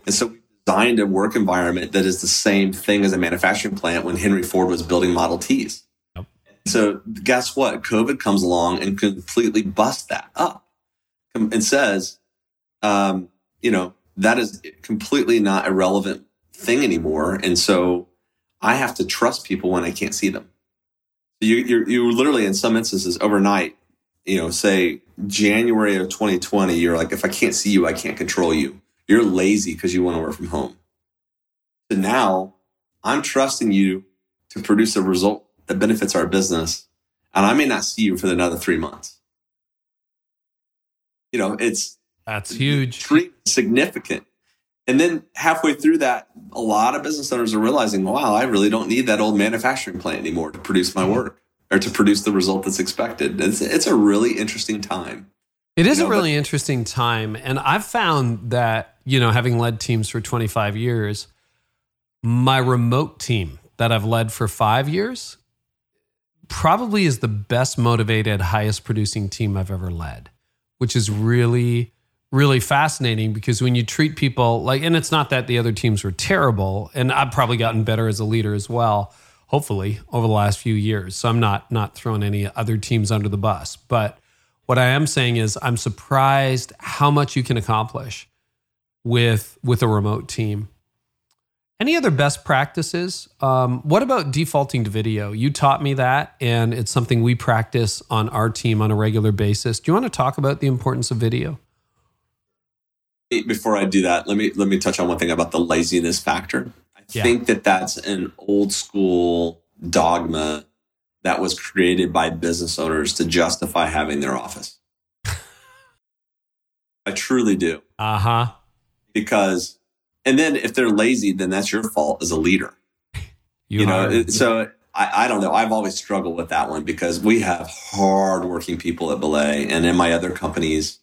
And so we designed a work environment that is the same thing as a manufacturing plant when Henry Ford was building Model Ts. So guess what? COVID comes along and completely busts that up and says, um, you know, that is completely not a relevant thing anymore. And so I have to trust people when I can't see them. You, you're, you literally in some instances overnight, you know, say January of 2020, you're like, if I can't see you, I can't control you. You're lazy because you want to work from home. So now I'm trusting you to produce a result that benefits our business. And I may not see you for another three months. You know, it's that's huge, significant. And then halfway through that, a lot of business owners are realizing, wow, I really don't need that old manufacturing plant anymore to produce my work or to produce the result that's expected. It's, it's a really interesting time. It is you know, a really but, interesting time. And I've found that, you know, having led teams for 25 years, my remote team that I've led for five years probably is the best motivated, highest producing team I've ever led, which is really, really fascinating because when you treat people like, and it's not that the other teams were terrible, and I've probably gotten better as a leader as well, hopefully over the last few years. So I'm not not throwing any other teams under the bus, but what I am saying is I'm surprised how much you can accomplish with with a remote team any other best practices? Um, what about defaulting to video? You taught me that, and it's something we practice on our team on a regular basis. Do you want to talk about the importance of video? Before I do that, let me let me touch on one thing about the laziness factor. I yeah. think that that's an old school dogma that was created by business owners to justify having their office. I truly do. Uh huh. Because and then if they're lazy, then that's your fault as a leader. You, you know, so I, I, don't know. I've always struggled with that one because we have hardworking people at Belay and in my other companies,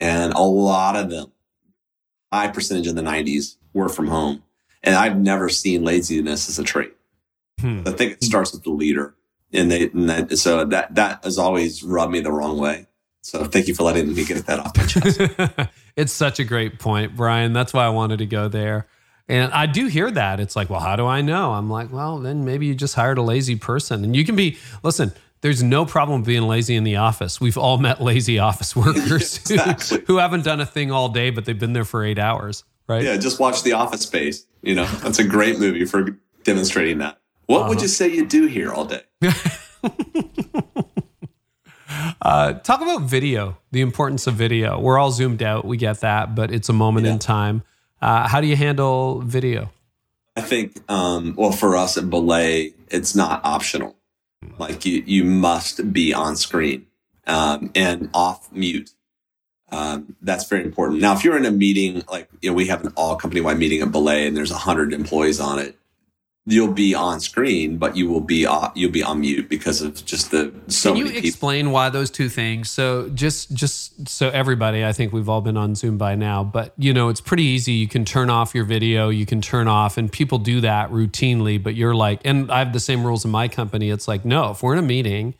and a lot of them, high percentage in the 90s, were from home. And I've never seen laziness as a trait. Hmm. I think it starts with the leader. And they, and that, so that, that has always rubbed me the wrong way. So thank you for letting me get that off my chest. it's such a great point, Bryan. That's why I wanted to go there. And I do hear that. It's like, well, how do I know? I'm like, well, then maybe you just hired a lazy person. And you can be, listen, there's no problem being lazy in the office. We've all met lazy office workers exactly. who, who haven't done a thing all day, but they've been there for eight hours, right? Yeah, just watch The Office Space. You know, that's a great movie for demonstrating that. What uh-huh. would you say you do here all day? Uh, talk about video, the importance of video. We're all zoomed out. We get that, but it's a moment yeah. in time. Uh, how do you handle video? I think, um, well, for us at Belay, it's not optional. Like you, you must be on screen um, and off mute. Um, that's very important. Now, if you're in a meeting, like you know, we have an all company wide meeting at Belay, and there's hundred employees on it you'll be on screen, but you will be uh, you'll be on mute because of just the so. Can you explain why those two things? So just just so everybody, I think we've all been on Zoom by now, but you know it's pretty easy. You can turn off your video, you can turn off, and people do that routinely. But you're like, and I have the same rules in my company. It's like, no, if we're in a meeting,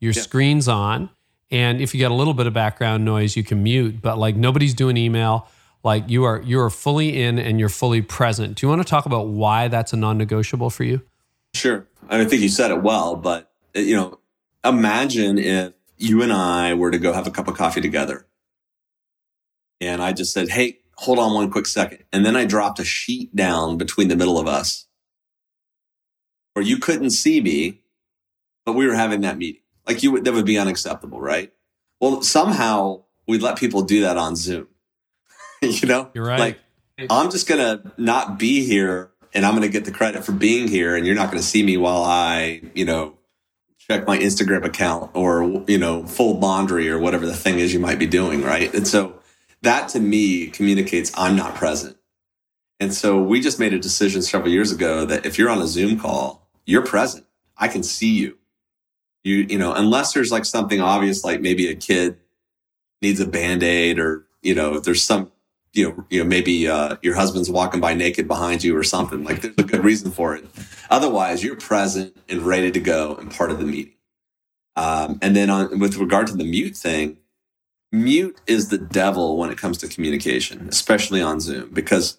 your yeah. screen's on, and if you got a little bit of background noise, you can mute. But like nobody's doing email like you are you are fully in and you're fully present. Do you want to talk about why that's a non-negotiable for you? Sure. I think you said it well, but uh, you know, imagine if you and I were to go have a cup of coffee together. And I just said, "Hey, hold on one quick second. And then I dropped a sheet down between the middle of us where you couldn't see me, but we were having that meeting. Like you would, that would be unacceptable, right? Well, somehow we'd let people do that on Zoom. you know, you're right. Like I'm just gonna not be here, and I'm gonna get the credit for being here, and you're not gonna see me while I, you know, check my Instagram account or you know, fold laundry or whatever the thing is you might be doing, right? And so that to me communicates I'm not present. And so we just made a decision several years ago that if you're on a Zoom call, you're present. I can see you. You, you know, unless there's like something obvious, like maybe a kid needs a band aid or, you know, there's some, you know, you know, maybe uh, your husband's walking by naked behind you or something. Like there's a good reason for it. Otherwise, you're present and ready to go and part of the meeting. Um, and then on with regard to the mute thing, mute is the devil when it comes to communication, especially on Zoom, because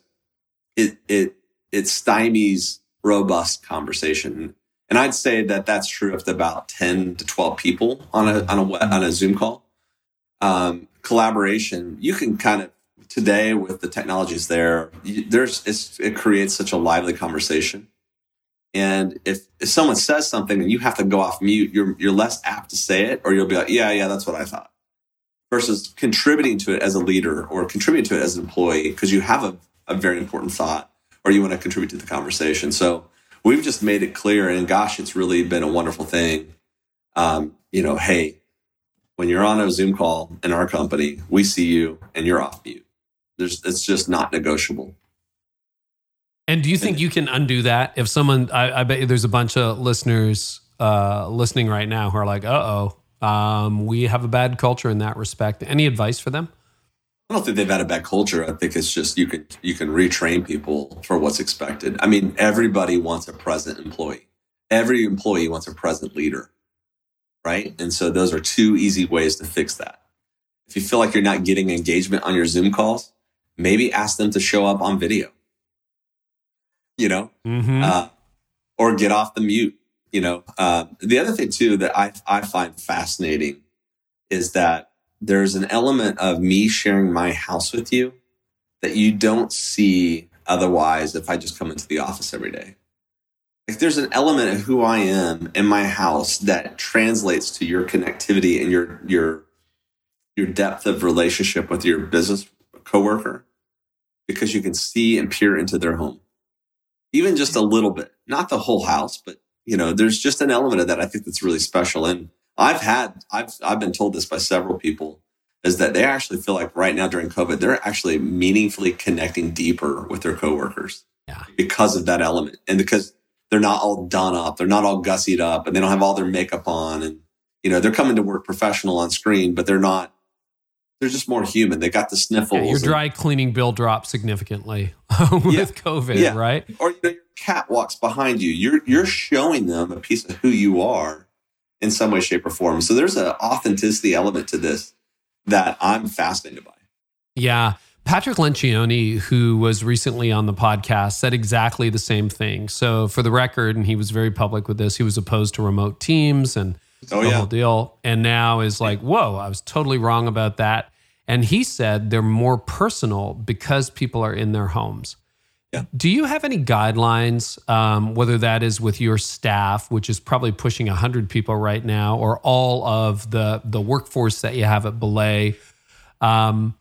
it it it stymies robust conversation. And I'd say that that's true of about ten to twelve people on a on a on a Zoom call. Um, collaboration, you can kind of today with the technologies there, there's it creates such a lively conversation. And if, if someone says something and you have to go off mute, you're you're less apt to say it, or you'll be like, yeah, yeah, that's what I thought versus contributing to it as a leader or contributing to it as an employee because you have a, a very important thought or you want to contribute to the conversation. So we've just made it clear, and gosh, it's really been a wonderful thing. Um, you know, hey, when you're on a Zoom call in our company, we see you and you're off mute. There's, it's just not negotiable. And do you think you can undo that if someone? I, I bet there's a bunch of listeners uh, listening right now who are like, "Uh oh, um, we have a bad culture in that respect. Any advice for them? I don't think they've had a bad culture. I think it's just you can you can retrain people for what's expected. I mean, everybody wants a present employee. Every employee wants a present leader, right? And so those are two easy ways to fix that. If you feel like you're not getting engagement on your Zoom calls, maybe ask them to show up on video. You know, mm-hmm. uh, or get off the mute you know, uh, the other thing too that I, I find fascinating is that there's an element of me sharing my house with you that you don't see otherwise if I just come into the office every day. Like there's an element of who I am in my house that translates to your connectivity and your your your depth of relationship with your business coworker because you can see and peer into their home. Even just a little bit, not the whole house, but you know, there's just an element of that I think that's really special. And I've had, I've, I've been told this by several people is that they actually feel like right now during COVID, they're actually meaningfully connecting deeper with their coworkers yeah. because of that element. And because they're not all done up, they're not all gussied up and they don't have all their makeup on. And, you know, they're coming to work professional on screen, but they're not, they're just more human. They got the sniffles. Yeah, your dry cleaning bill dropped significantly with yeah, COVID, yeah. right? Or you know, your cat walks behind you. You're you're showing them a piece of who you are in some way, shape, or form. So there's an authenticity element to this that I'm fascinated by. Yeah. Patrick Lencioni, who was recently on the podcast, said exactly the same thing. So, for the record, and he was very public with this, he was opposed to remote teams and oh, the yeah. whole deal. And now is like, whoa, I was totally wrong about that. And he said they're more personal because people are in their homes. Yeah. Do you have any guidelines, um, whether that is with your staff, which is probably pushing 100 people right now, or all of the, the workforce that you have at Belay? Um,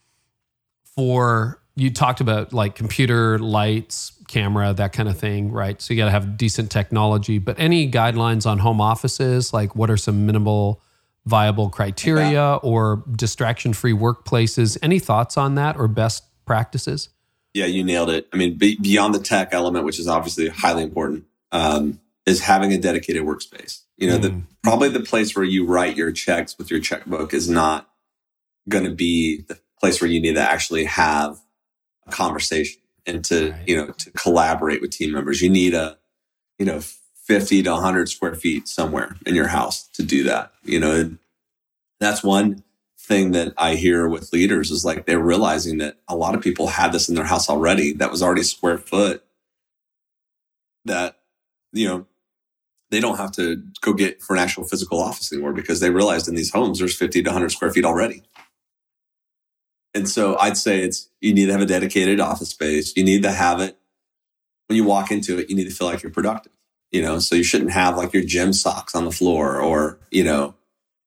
for you talked about like computer lights, camera, that kind of thing, right? So you got to have decent technology. But any guidelines on home offices, like what are some minimal viable criteria yeah. or distraction free workplaces? Any thoughts on that or best practices? Yeah, you nailed it. I mean, beyond the tech element, which is obviously highly important, um, is having a dedicated workspace. You know, mm. the, probably the place where you write your checks with your checkbook is not going to be the place where you need to actually have a conversation and to right. you know to collaborate with team members. You need a you know 50 to 100 square feet somewhere in your house to do that you know? That's one thing that i hear with leaders is like they're realizing that a lot of people had this in their house already that was already square foot that you know they don't have to go get for an actual physical office anymore because they realized in these homes there's 50 to 100 square feet already and so I'd say it's you need to have a dedicated office space. You need to have it when you walk into it, you need to feel like you're productive. You know, so you shouldn't have like your gym socks on the floor or, you know,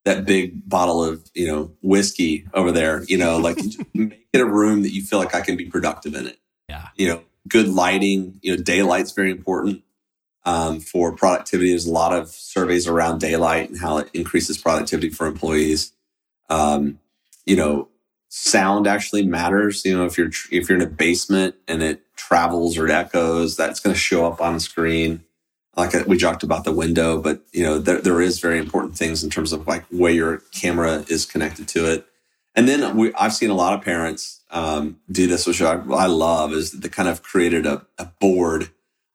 that big bottle of you know whiskey over there. You know, like make it a room that you feel like I can be productive in it. Yeah. You know, good lighting. You know, daylight's very important um, for productivity. There's a lot of surveys around daylight and how it increases productivity for employees. Um, you know, sound actually matters. You know, if you're if you're in a basement and it travels or echoes, that's going to show up on the screen. Like uh, we talked about the window, but you know, there, there is very important things in terms of like where your camera is connected to it. And then we, I've seen a lot of parents um, do this, which I, I love, is they kind of created a, a board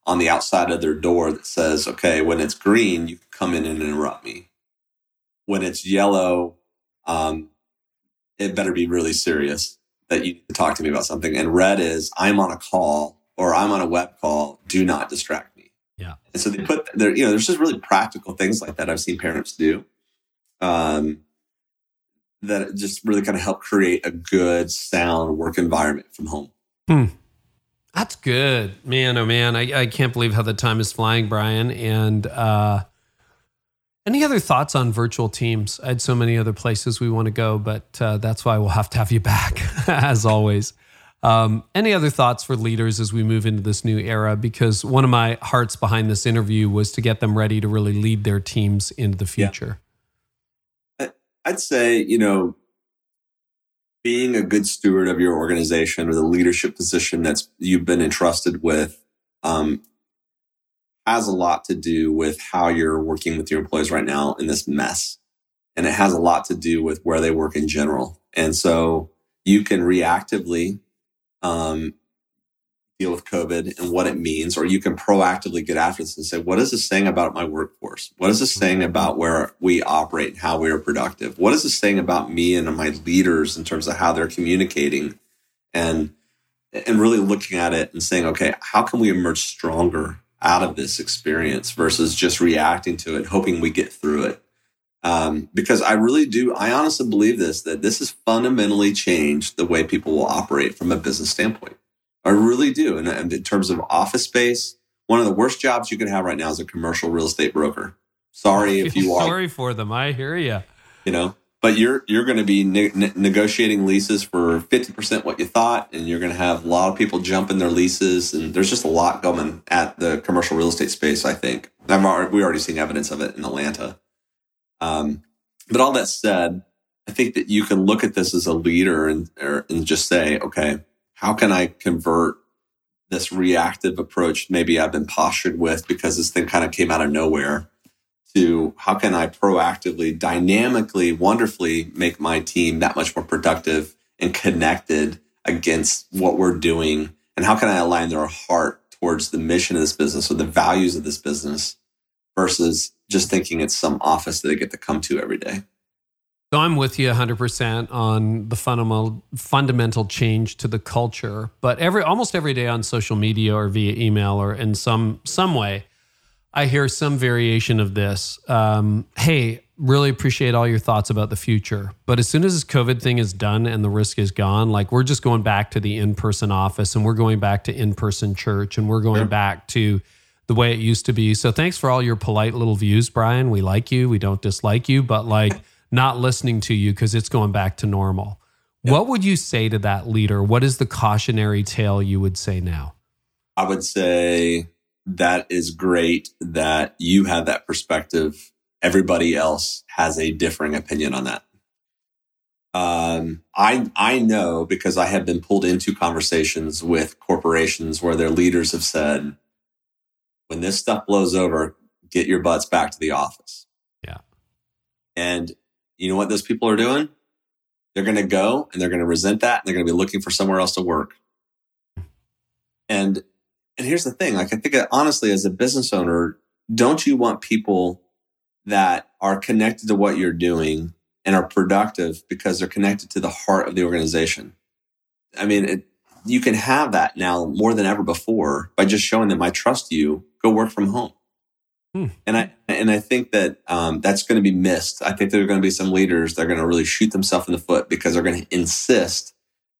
on the outside of their door that says, okay, when it's green, you come in and interrupt me. When it's yellow, um, it better be really serious that you talk to me about something. And red is I'm on a call or I'm on a web call. Do not distract me. Yeah. And so they put there, you know, there's just really practical things like that I've seen parents do. Um, that just really kind of help create a good sound work environment from home. Hmm. That's good, man. Oh man, I, I can't believe how the time is flying, Bryan. And uh, any other thoughts on virtual teams? I had so many other places we want to go, but uh, that's why we'll have to have you back, as always. Um, any other thoughts for leaders as we move into this new era? Because one of my hearts behind this interview was to get them ready to really lead their teams into the future. Yeah. I'd say, you know, being a good steward of your organization or the leadership position that's you've been entrusted with um, has a lot to do with how you're working with your employees right now in this mess. And it has a lot to do with where they work in general. And so you can reactively um, deal with COVID and what it means, or you can proactively get after this and say, what is this saying about my workforce? What is this saying about where we operate and how we are productive? What is this saying about me and my leaders in terms of how they're communicating? And and really looking at it and saying, okay, how can we emerge stronger out of this experience versus just reacting to it, hoping we get through it? Um, because I really do, I honestly believe this that this has fundamentally changed the way people will operate from a business standpoint. I really do. And, and in terms of office space, one of the worst jobs you can have right now is a commercial real estate broker. Sorry if you are. Sorry for them. I hear you. You know, but you're you're going to be ne- ne- negotiating leases for fifty percent what you thought, and you're going to have a lot of people jumping their leases, and there's just a lot going at the commercial real estate space. I think I've already, we already seen evidence of it in Atlanta. Um, but all that said, I think that you can look at this as a leader and or, and just say, okay, how can I convert this reactive approach maybe I've been postured with because this thing kind of came out of nowhere to how can I proactively, dynamically, wonderfully make my team that much more productive and connected against what we're doing? And how can I align their heart towards the mission of this business or the values of this business versus just thinking it's some office that they get to come to every day? So I'm with you 100% on the fundamental fundamental change to the culture, but every almost every day on social media or via email or in some some way, I hear some variation of this. Um, hey, really appreciate all your thoughts about the future, but as soon as this COVID thing is done and the risk is gone, like we're just going back to the in-person office and we're going back to in-person church and we're going yeah. back to the way it used to be. So thanks for all your polite little views, Bryan. We like you, we don't dislike you, but like not listening to you because it's going back to normal. Yep. What would you say to that leader? What is the cautionary tale you would say now? I would say that is great that you have that perspective. Everybody else has a differing opinion on that. Um, I I know because I have been pulled into conversations with corporations where their leaders have said, "When this stuff blows over, get your butts back to the office." Yeah, and you know what those people are doing? They're going to go and they're going to resent that and they're going to be looking for somewhere else to work. And and here's the thing, like I think honestly as a business owner, don't you want people that are connected to what you're doing and are productive because they're connected to the heart of the organization? I mean, it, you can have that now more than ever before by just showing them I trust you, go work from home. Hmm. And I and I think that um, that's going to be missed. I think there are going to be some leaders that are going to really shoot themselves in the foot because they're going to insist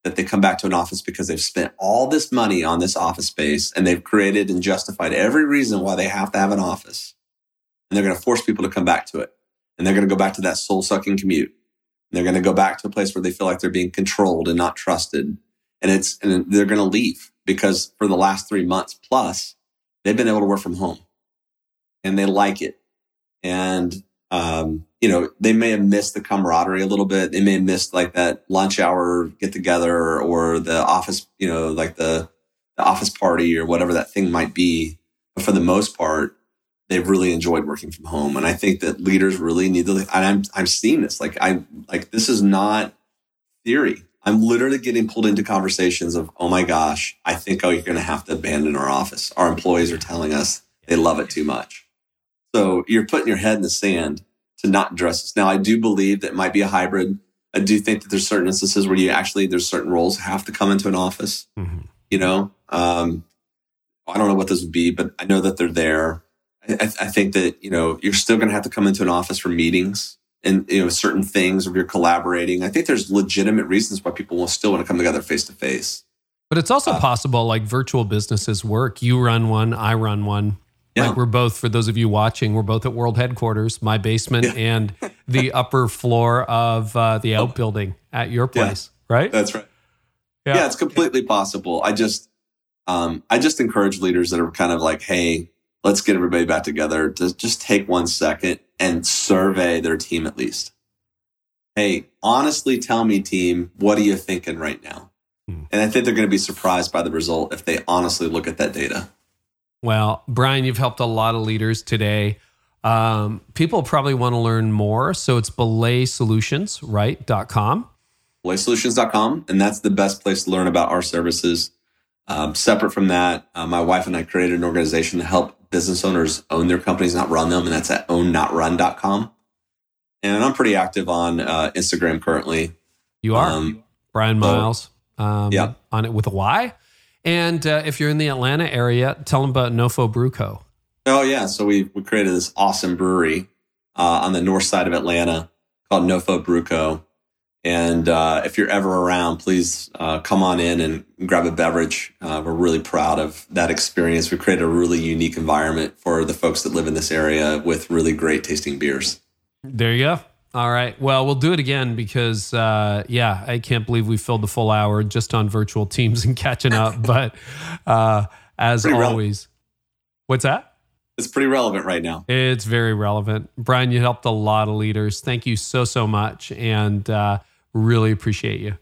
that they come back to an office because they've spent all this money on this office space and they've created and justified every reason why they have to have an office, and they're going to force people to come back to it. and they're going to go back to that soul sucking commute. And they're going to go back to a place where they feel like they're being controlled and not trusted. And it's, and they're going to leave because for the last three months plus, they've been able to work from home and they like it. And, um, you know, they may have missed the camaraderie a little bit. They may have missed like that lunch hour get together or the office, you know, like the, the office party or whatever that thing might be. But for the most part, they've really enjoyed working from home. And I think that leaders really need to, and I'm, I'm seeing this, like I, like this is not theory. I'm literally getting pulled into conversations of, oh my gosh, I think oh, you're going to have to abandon our office. Our employees are telling us they love it too much. So you're putting your head in the sand to not address this. Now, I do believe that it might be a hybrid. I do think that there's certain instances where you actually, there's certain roles have to come into an office, mm-hmm. you know? Um, I don't know what those would be, but I know that they're there. I, I think that, you know, you're still going to have to come into an office for meetings and, you know, certain things if you're collaborating. I think there's legitimate reasons why people will still want to come together face to face. But it's also uh, possible like virtual businesses work. You run one, I run one. Yeah. Like we're both, for those of you watching, we're both at world headquarters, my basement yeah. and the upper floor of uh, the oh. outbuilding at your place, yeah. right? That's right. Yeah. yeah, it's completely possible. I just, um, I just encourage leaders that are kind of like, hey, let's get everybody back together to just take one second and survey their team at least. Hey, honestly tell me, team, what are you thinking right now? Hmm. And I think they're going to be surprised by the result if they honestly look at that data. Well, Bryan, you've helped a lot of leaders today. Um, people probably want to learn more. So it's belay solutions, right? Dot com. Belaysolutions.com. And that's the best place to learn about our services. Um, separate from that, uh, my wife and I created an organization to help business owners own their companies, not run them. And that's at ownnotrun.com. And I'm pretty active on uh, Instagram currently. You are? Um, Brian Miles. Um, yeah. On it with a Y. And uh, if you're in the Atlanta area, tell them about Nofo Brew Co. Oh yeah, so we we created this awesome brewery uh, on the north side of Atlanta called Nofo Brew Co. And uh, if you're ever around, please uh, come on in and grab a beverage. Uh, we're really proud of that experience. We created a really unique environment for the folks that live in this area with really great tasting beers. There you go. All right. Well, we'll do it again because, uh, yeah, I can't believe we filled the full hour just on virtual teams and catching up. but uh, as pretty always, relevant. what's that? It's pretty relevant right now. It's very relevant. Bryan, you helped a lot of leaders. Thank you so, so much. And uh, really appreciate you.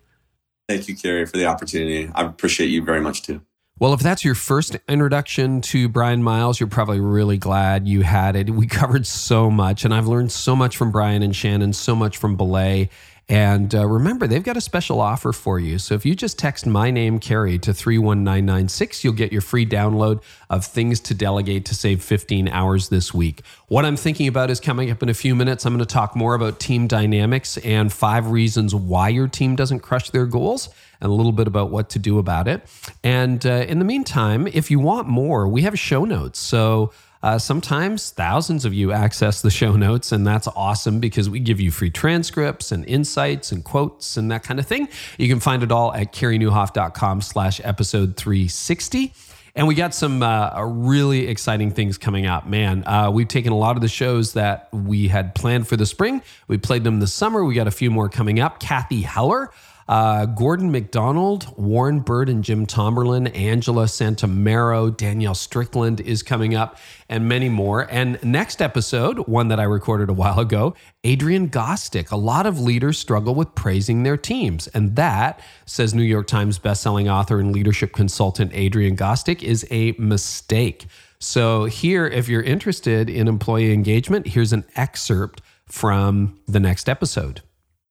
Thank you, Carey, for the opportunity. I appreciate you very much too. Well, if that's your first introduction to Bryan Miles, you're probably really glad you had it. We covered so much, and I've learned so much from Bryan and Shannon, so much from Belay. And uh, remember, they've got a special offer for you. So if you just text my name, Carey, to 31996, you'll get your free download of Things to Delegate to save 15 hours this week. What I'm thinking about is coming up in a few minutes. I'm going to talk more about team dynamics and five reasons why your team doesn't crush their goals and a little bit about what to do about it. And uh, in the meantime, if you want more, we have show notes. So uh, sometimes thousands of you access the show notes, and that's awesome because we give you free transcripts and insights and quotes and that kind of thing. You can find it all at careynieuwhof.com slash episode 360. And we got some uh, really exciting things coming up. Man, uh, we've taken a lot of the shows that we had planned for the spring. We played them this summer. We got a few more coming up. Cathy Heller uh, Gordon MacDonald, Warren Bird, and Jim Tomberlin, Angela Santomero, Danielle Strickland is coming up, and many more. And next episode, one that I recorded a while ago, Adrian Gostick. A lot of leaders struggle with praising their teams. And that, says New York Times bestselling author and leadership consultant Adrian Gostick, is a mistake. So, here, if you're interested in employee engagement, here's an excerpt from the next episode.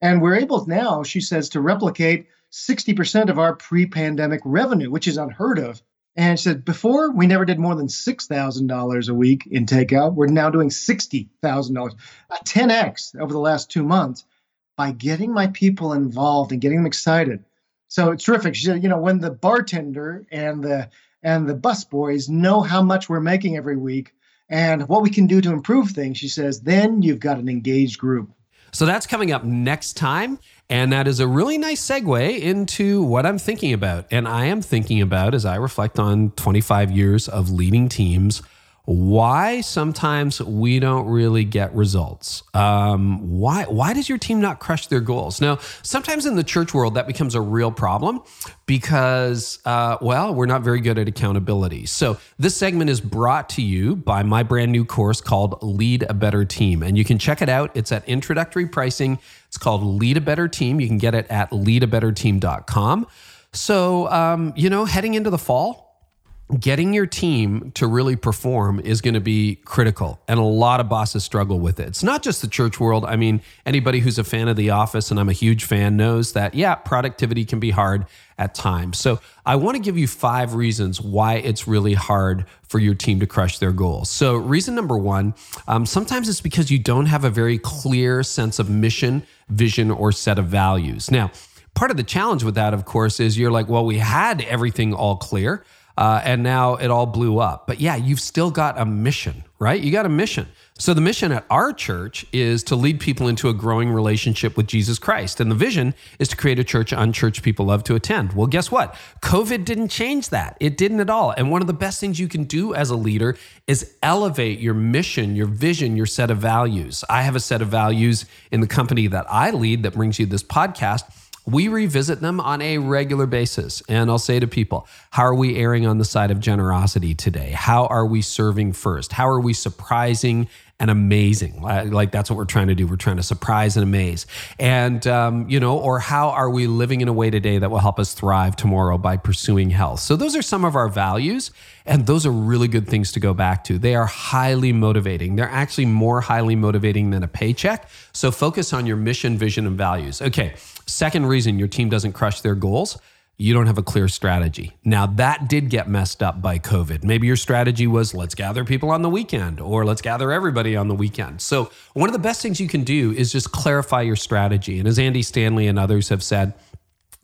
And we're able now, she says, to replicate 60% of our pre pandemic revenue, which is unheard of. And she said, before we never did more than $6,000 a week in takeout. We're now doing $60,000, a 10x over the last two months by getting my people involved and getting them excited. So it's terrific. She said, you know, when the bartender and the and the bus boys know how much we're making every week and what we can do to improve things, she says, then you've got an engaged group. So that's coming up next time. And that is a really nice segue into what I'm thinking about. And I am thinking about as I reflect on 25 years of leading teams. Why sometimes we don't really get results. Um, why why does your team not crush their goals? Now, sometimes in the church world that becomes a real problem because uh, well, we're not very good at accountability. So this segment is brought to you by my brand new course called Lead a Better Team, and you can check it out. It's at introductory pricing. It's called Lead a Better Team. You can get it at leadabetterteam.com. So um, you know, heading into the fall getting your team to really perform is going to be critical and a lot of bosses struggle with it. It's not just the church world. I mean anybody who's a fan of the office and i'm a huge fan knows that yeah productivity can be hard at times. So i want to give you five reasons why it's really hard for your team to crush their goals. So reason number one um, sometimes it's because you don't have a very clear sense of mission vision or set of values. Now part of the challenge with that of course is you're like well we had everything all clear uh, and now it all blew up. But yeah, you've still got a mission, right? You got a mission. So the mission at our church is to lead people into a growing relationship with Jesus Christ. And the vision is to create a church unchurched people love to attend. Well, guess what? COVID didn't change that. It didn't at all. And one of the best things you can do as a leader is elevate your mission, your vision, your set of values. I have a set of values in the company that I lead that brings you this podcast we revisit them on a regular basis. And I'll say to people, how are we erring on the side of generosity today? How are we serving first? How are we surprising and amazing? Like that's what we're trying to do. We're trying to surprise and amaze. And, um, you know, or how are we living in a way today that will help us thrive tomorrow by pursuing health? So those are some of our values. And those are really good things to go back to. They are highly motivating. They're actually more highly motivating than a paycheck. So focus on your mission, vision, and values. Okay. Second reason your team doesn't crush their goals you don't have a clear strategy. Now, that did get messed up by COVID. Maybe your strategy was let's gather people on the weekend or let's gather everybody on the weekend. So, one of the best things you can do is just clarify your strategy. And as Andy Stanley and others have said,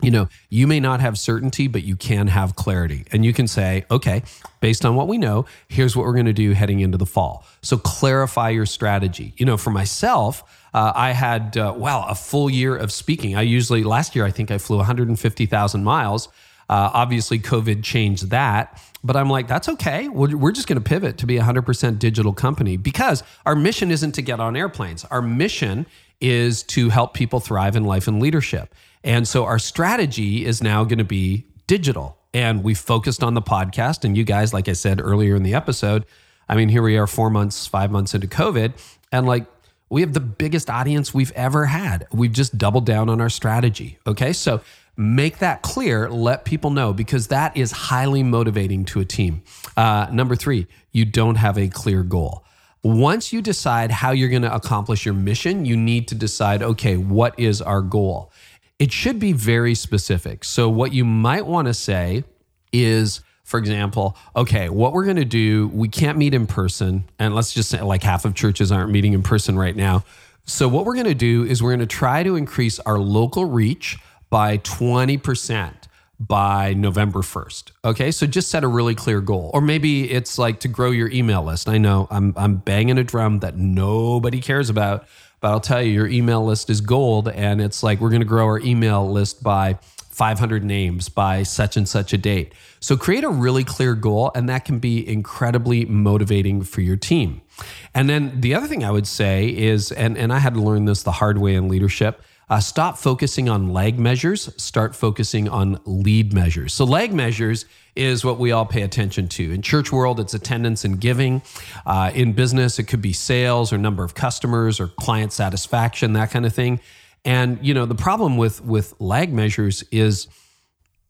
you know, you may not have certainty, but you can have clarity. And you can say, okay, based on what we know, here's what we're going to do heading into the fall. So clarify your strategy. You know, for myself, uh, I had, uh, wow, a full year of speaking. I usually, last year, I think I flew 150,000 miles. Uh, obviously, COVID changed that. But I'm like, that's okay. We're, we're just going to pivot to be a 100% digital company because our mission isn't to get on airplanes. Our mission is to help people thrive in life and leadership. And so our strategy is now going to be digital. And we focused on the podcast. And you guys, like I said earlier in the episode, I mean, here we are four months, five months into COVID. And like we have the biggest audience we've ever had. We've just doubled down on our strategy. Okay. So make that clear, let people know because that is highly motivating to a team. Uh, number three, you don't have a clear goal. Once you decide how you're going to accomplish your mission, you need to decide okay, what is our goal? It should be very specific. So, what you might want to say is, for example, okay, what we're going to do, we can't meet in person. And let's just say like half of churches aren't meeting in person right now. So, what we're going to do is we're going to try to increase our local reach by 20% by November 1st. Okay, so just set a really clear goal. Or maybe it's like to grow your email list. I know I'm, I'm banging a drum that nobody cares about, but I'll tell you, your email list is gold. And it's like we're going to grow our email list by 500 names by such and such a date. So create a really clear goal, and that can be incredibly motivating for your team. And then the other thing I would say is, and, and I had to learn this the hard way in leadership. Uh, stop focusing on lag measures, start focusing on lead measures. So, lag measures is what we all pay attention to. In church world, it's attendance and giving. Uh, in business, it could be sales or number of customers or client satisfaction, that kind of thing. And you know, the problem with with lag measures is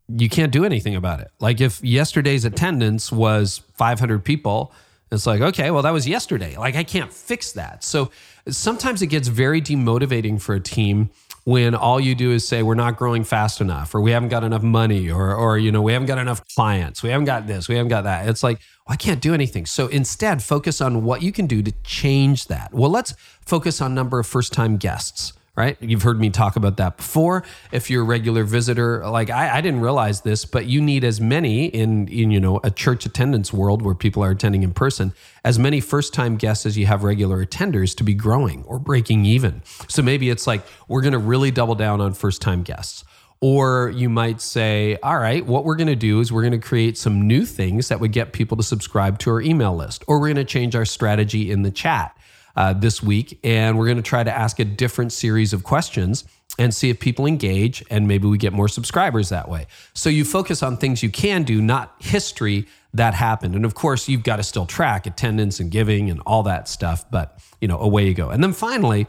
you can't do anything about it. Like if yesterday's attendance was 500 people, it's like, okay, well, that was yesterday. Like I can't fix that. So sometimes it gets very demotivating for a team when all you do is say we're not growing fast enough or we haven't got enough money or or you know we haven't got enough clients we haven't got this we haven't got that it's like well, i can't do anything so instead focus on what you can do to change that well let's focus on number of first time guests right? You've heard me talk about that before. If you're a regular visitor, like I, I, didn't realize this, but you need as many in, in you know a church attendance world where people are attending in person, as many first time guests as you have regular attenders to be growing or breaking even. So maybe it's like we're going to really double down on first time guests. Or you might say, all right, what we're going to do is we're going to create some new things that would get people to subscribe to our email list. Or we're going to change our strategy in the chat uh, this week. And we're going to try to ask a different series of questions and see if people engage and maybe we get more subscribers that way. So you focus on things you can do, not history that happened. And of course, you've got to still track attendance and giving and all that stuff, but you know, away you go. And then finally,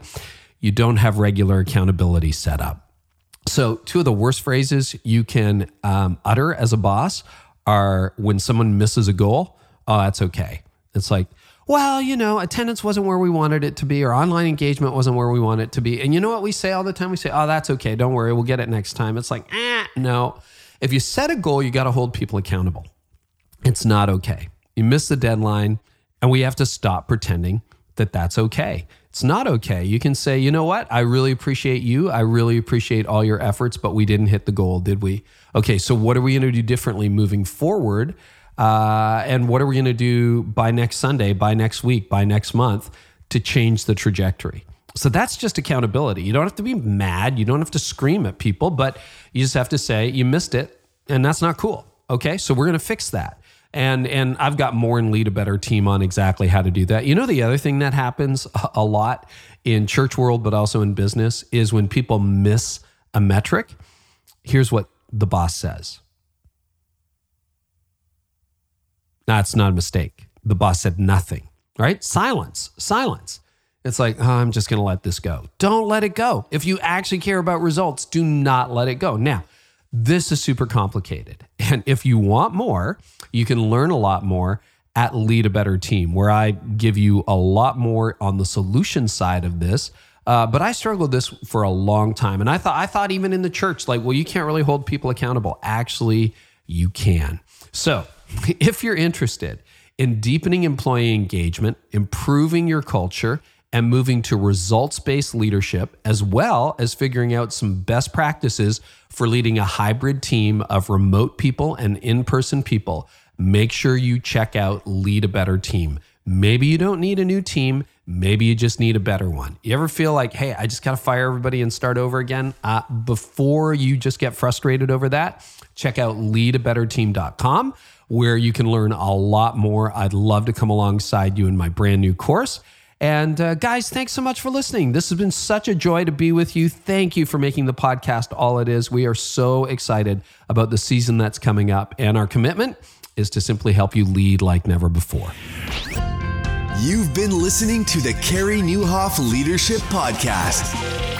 you don't have regular accountability set up. So, two of the worst phrases you can um, utter as a boss are when someone misses a goal, oh, that's okay. It's like, well, you know, attendance wasn't where we wanted it to be, or online engagement wasn't where we want it to be. And you know what we say all the time? We say, oh, that's okay. Don't worry. We'll get it next time. It's like, eh, no. If you set a goal, you got to hold people accountable. It's not okay. You miss the deadline, and we have to stop pretending that that's okay. It's not okay. You can say, you know what? I really appreciate you. I really appreciate all your efforts, but we didn't hit the goal, did we? Okay, so what are we going to do differently moving forward? Uh, and what are we going to do by next Sunday, by next week, by next month to change the trajectory? So that's just accountability. You don't have to be mad. You don't have to scream at people, but you just have to say, you missed it, and that's not cool. Okay, so we're going to fix that and and I've got more and lead a better team on exactly how to do that. You know, the other thing that happens a lot in church world, but also in business, is when people miss a metric. Here's what the boss says. That's not a mistake. The boss said nothing. Right? Silence. Silence. It's like, oh, I'm just going to let this go. Don't let it go. If you actually care about results, do not let it go. Now, this is super complicated. And if you want more, you can learn a lot more at Lead a Better Team, where I give you a lot more on the solution side of this. Uh, but I struggled this for a long time, and I thought I thought even in the church, like, well, you can't really hold people accountable. Actually, you can. So, if you're interested in deepening employee engagement, improving your culture, and moving to results based leadership, as well as figuring out some best practices for leading a hybrid team of remote people and in person people, make sure you check out Lead a Better Team. Maybe you don't need a new team. Maybe you just need a better one. You ever feel like, hey, I just got to fire everybody and start over again? Uh, before you just get frustrated over that, check out leadabetterteam.com where you can learn a lot more. I'd love to come alongside you in my brand new course. And uh, guys, thanks so much for listening. This has been such a joy to be with you. Thank you for making the podcast all it is. We are so excited about the season that's coming up, and our commitment is to simply help you lead like never before. You've been listening to the Carey Nieuwhof Leadership Podcast.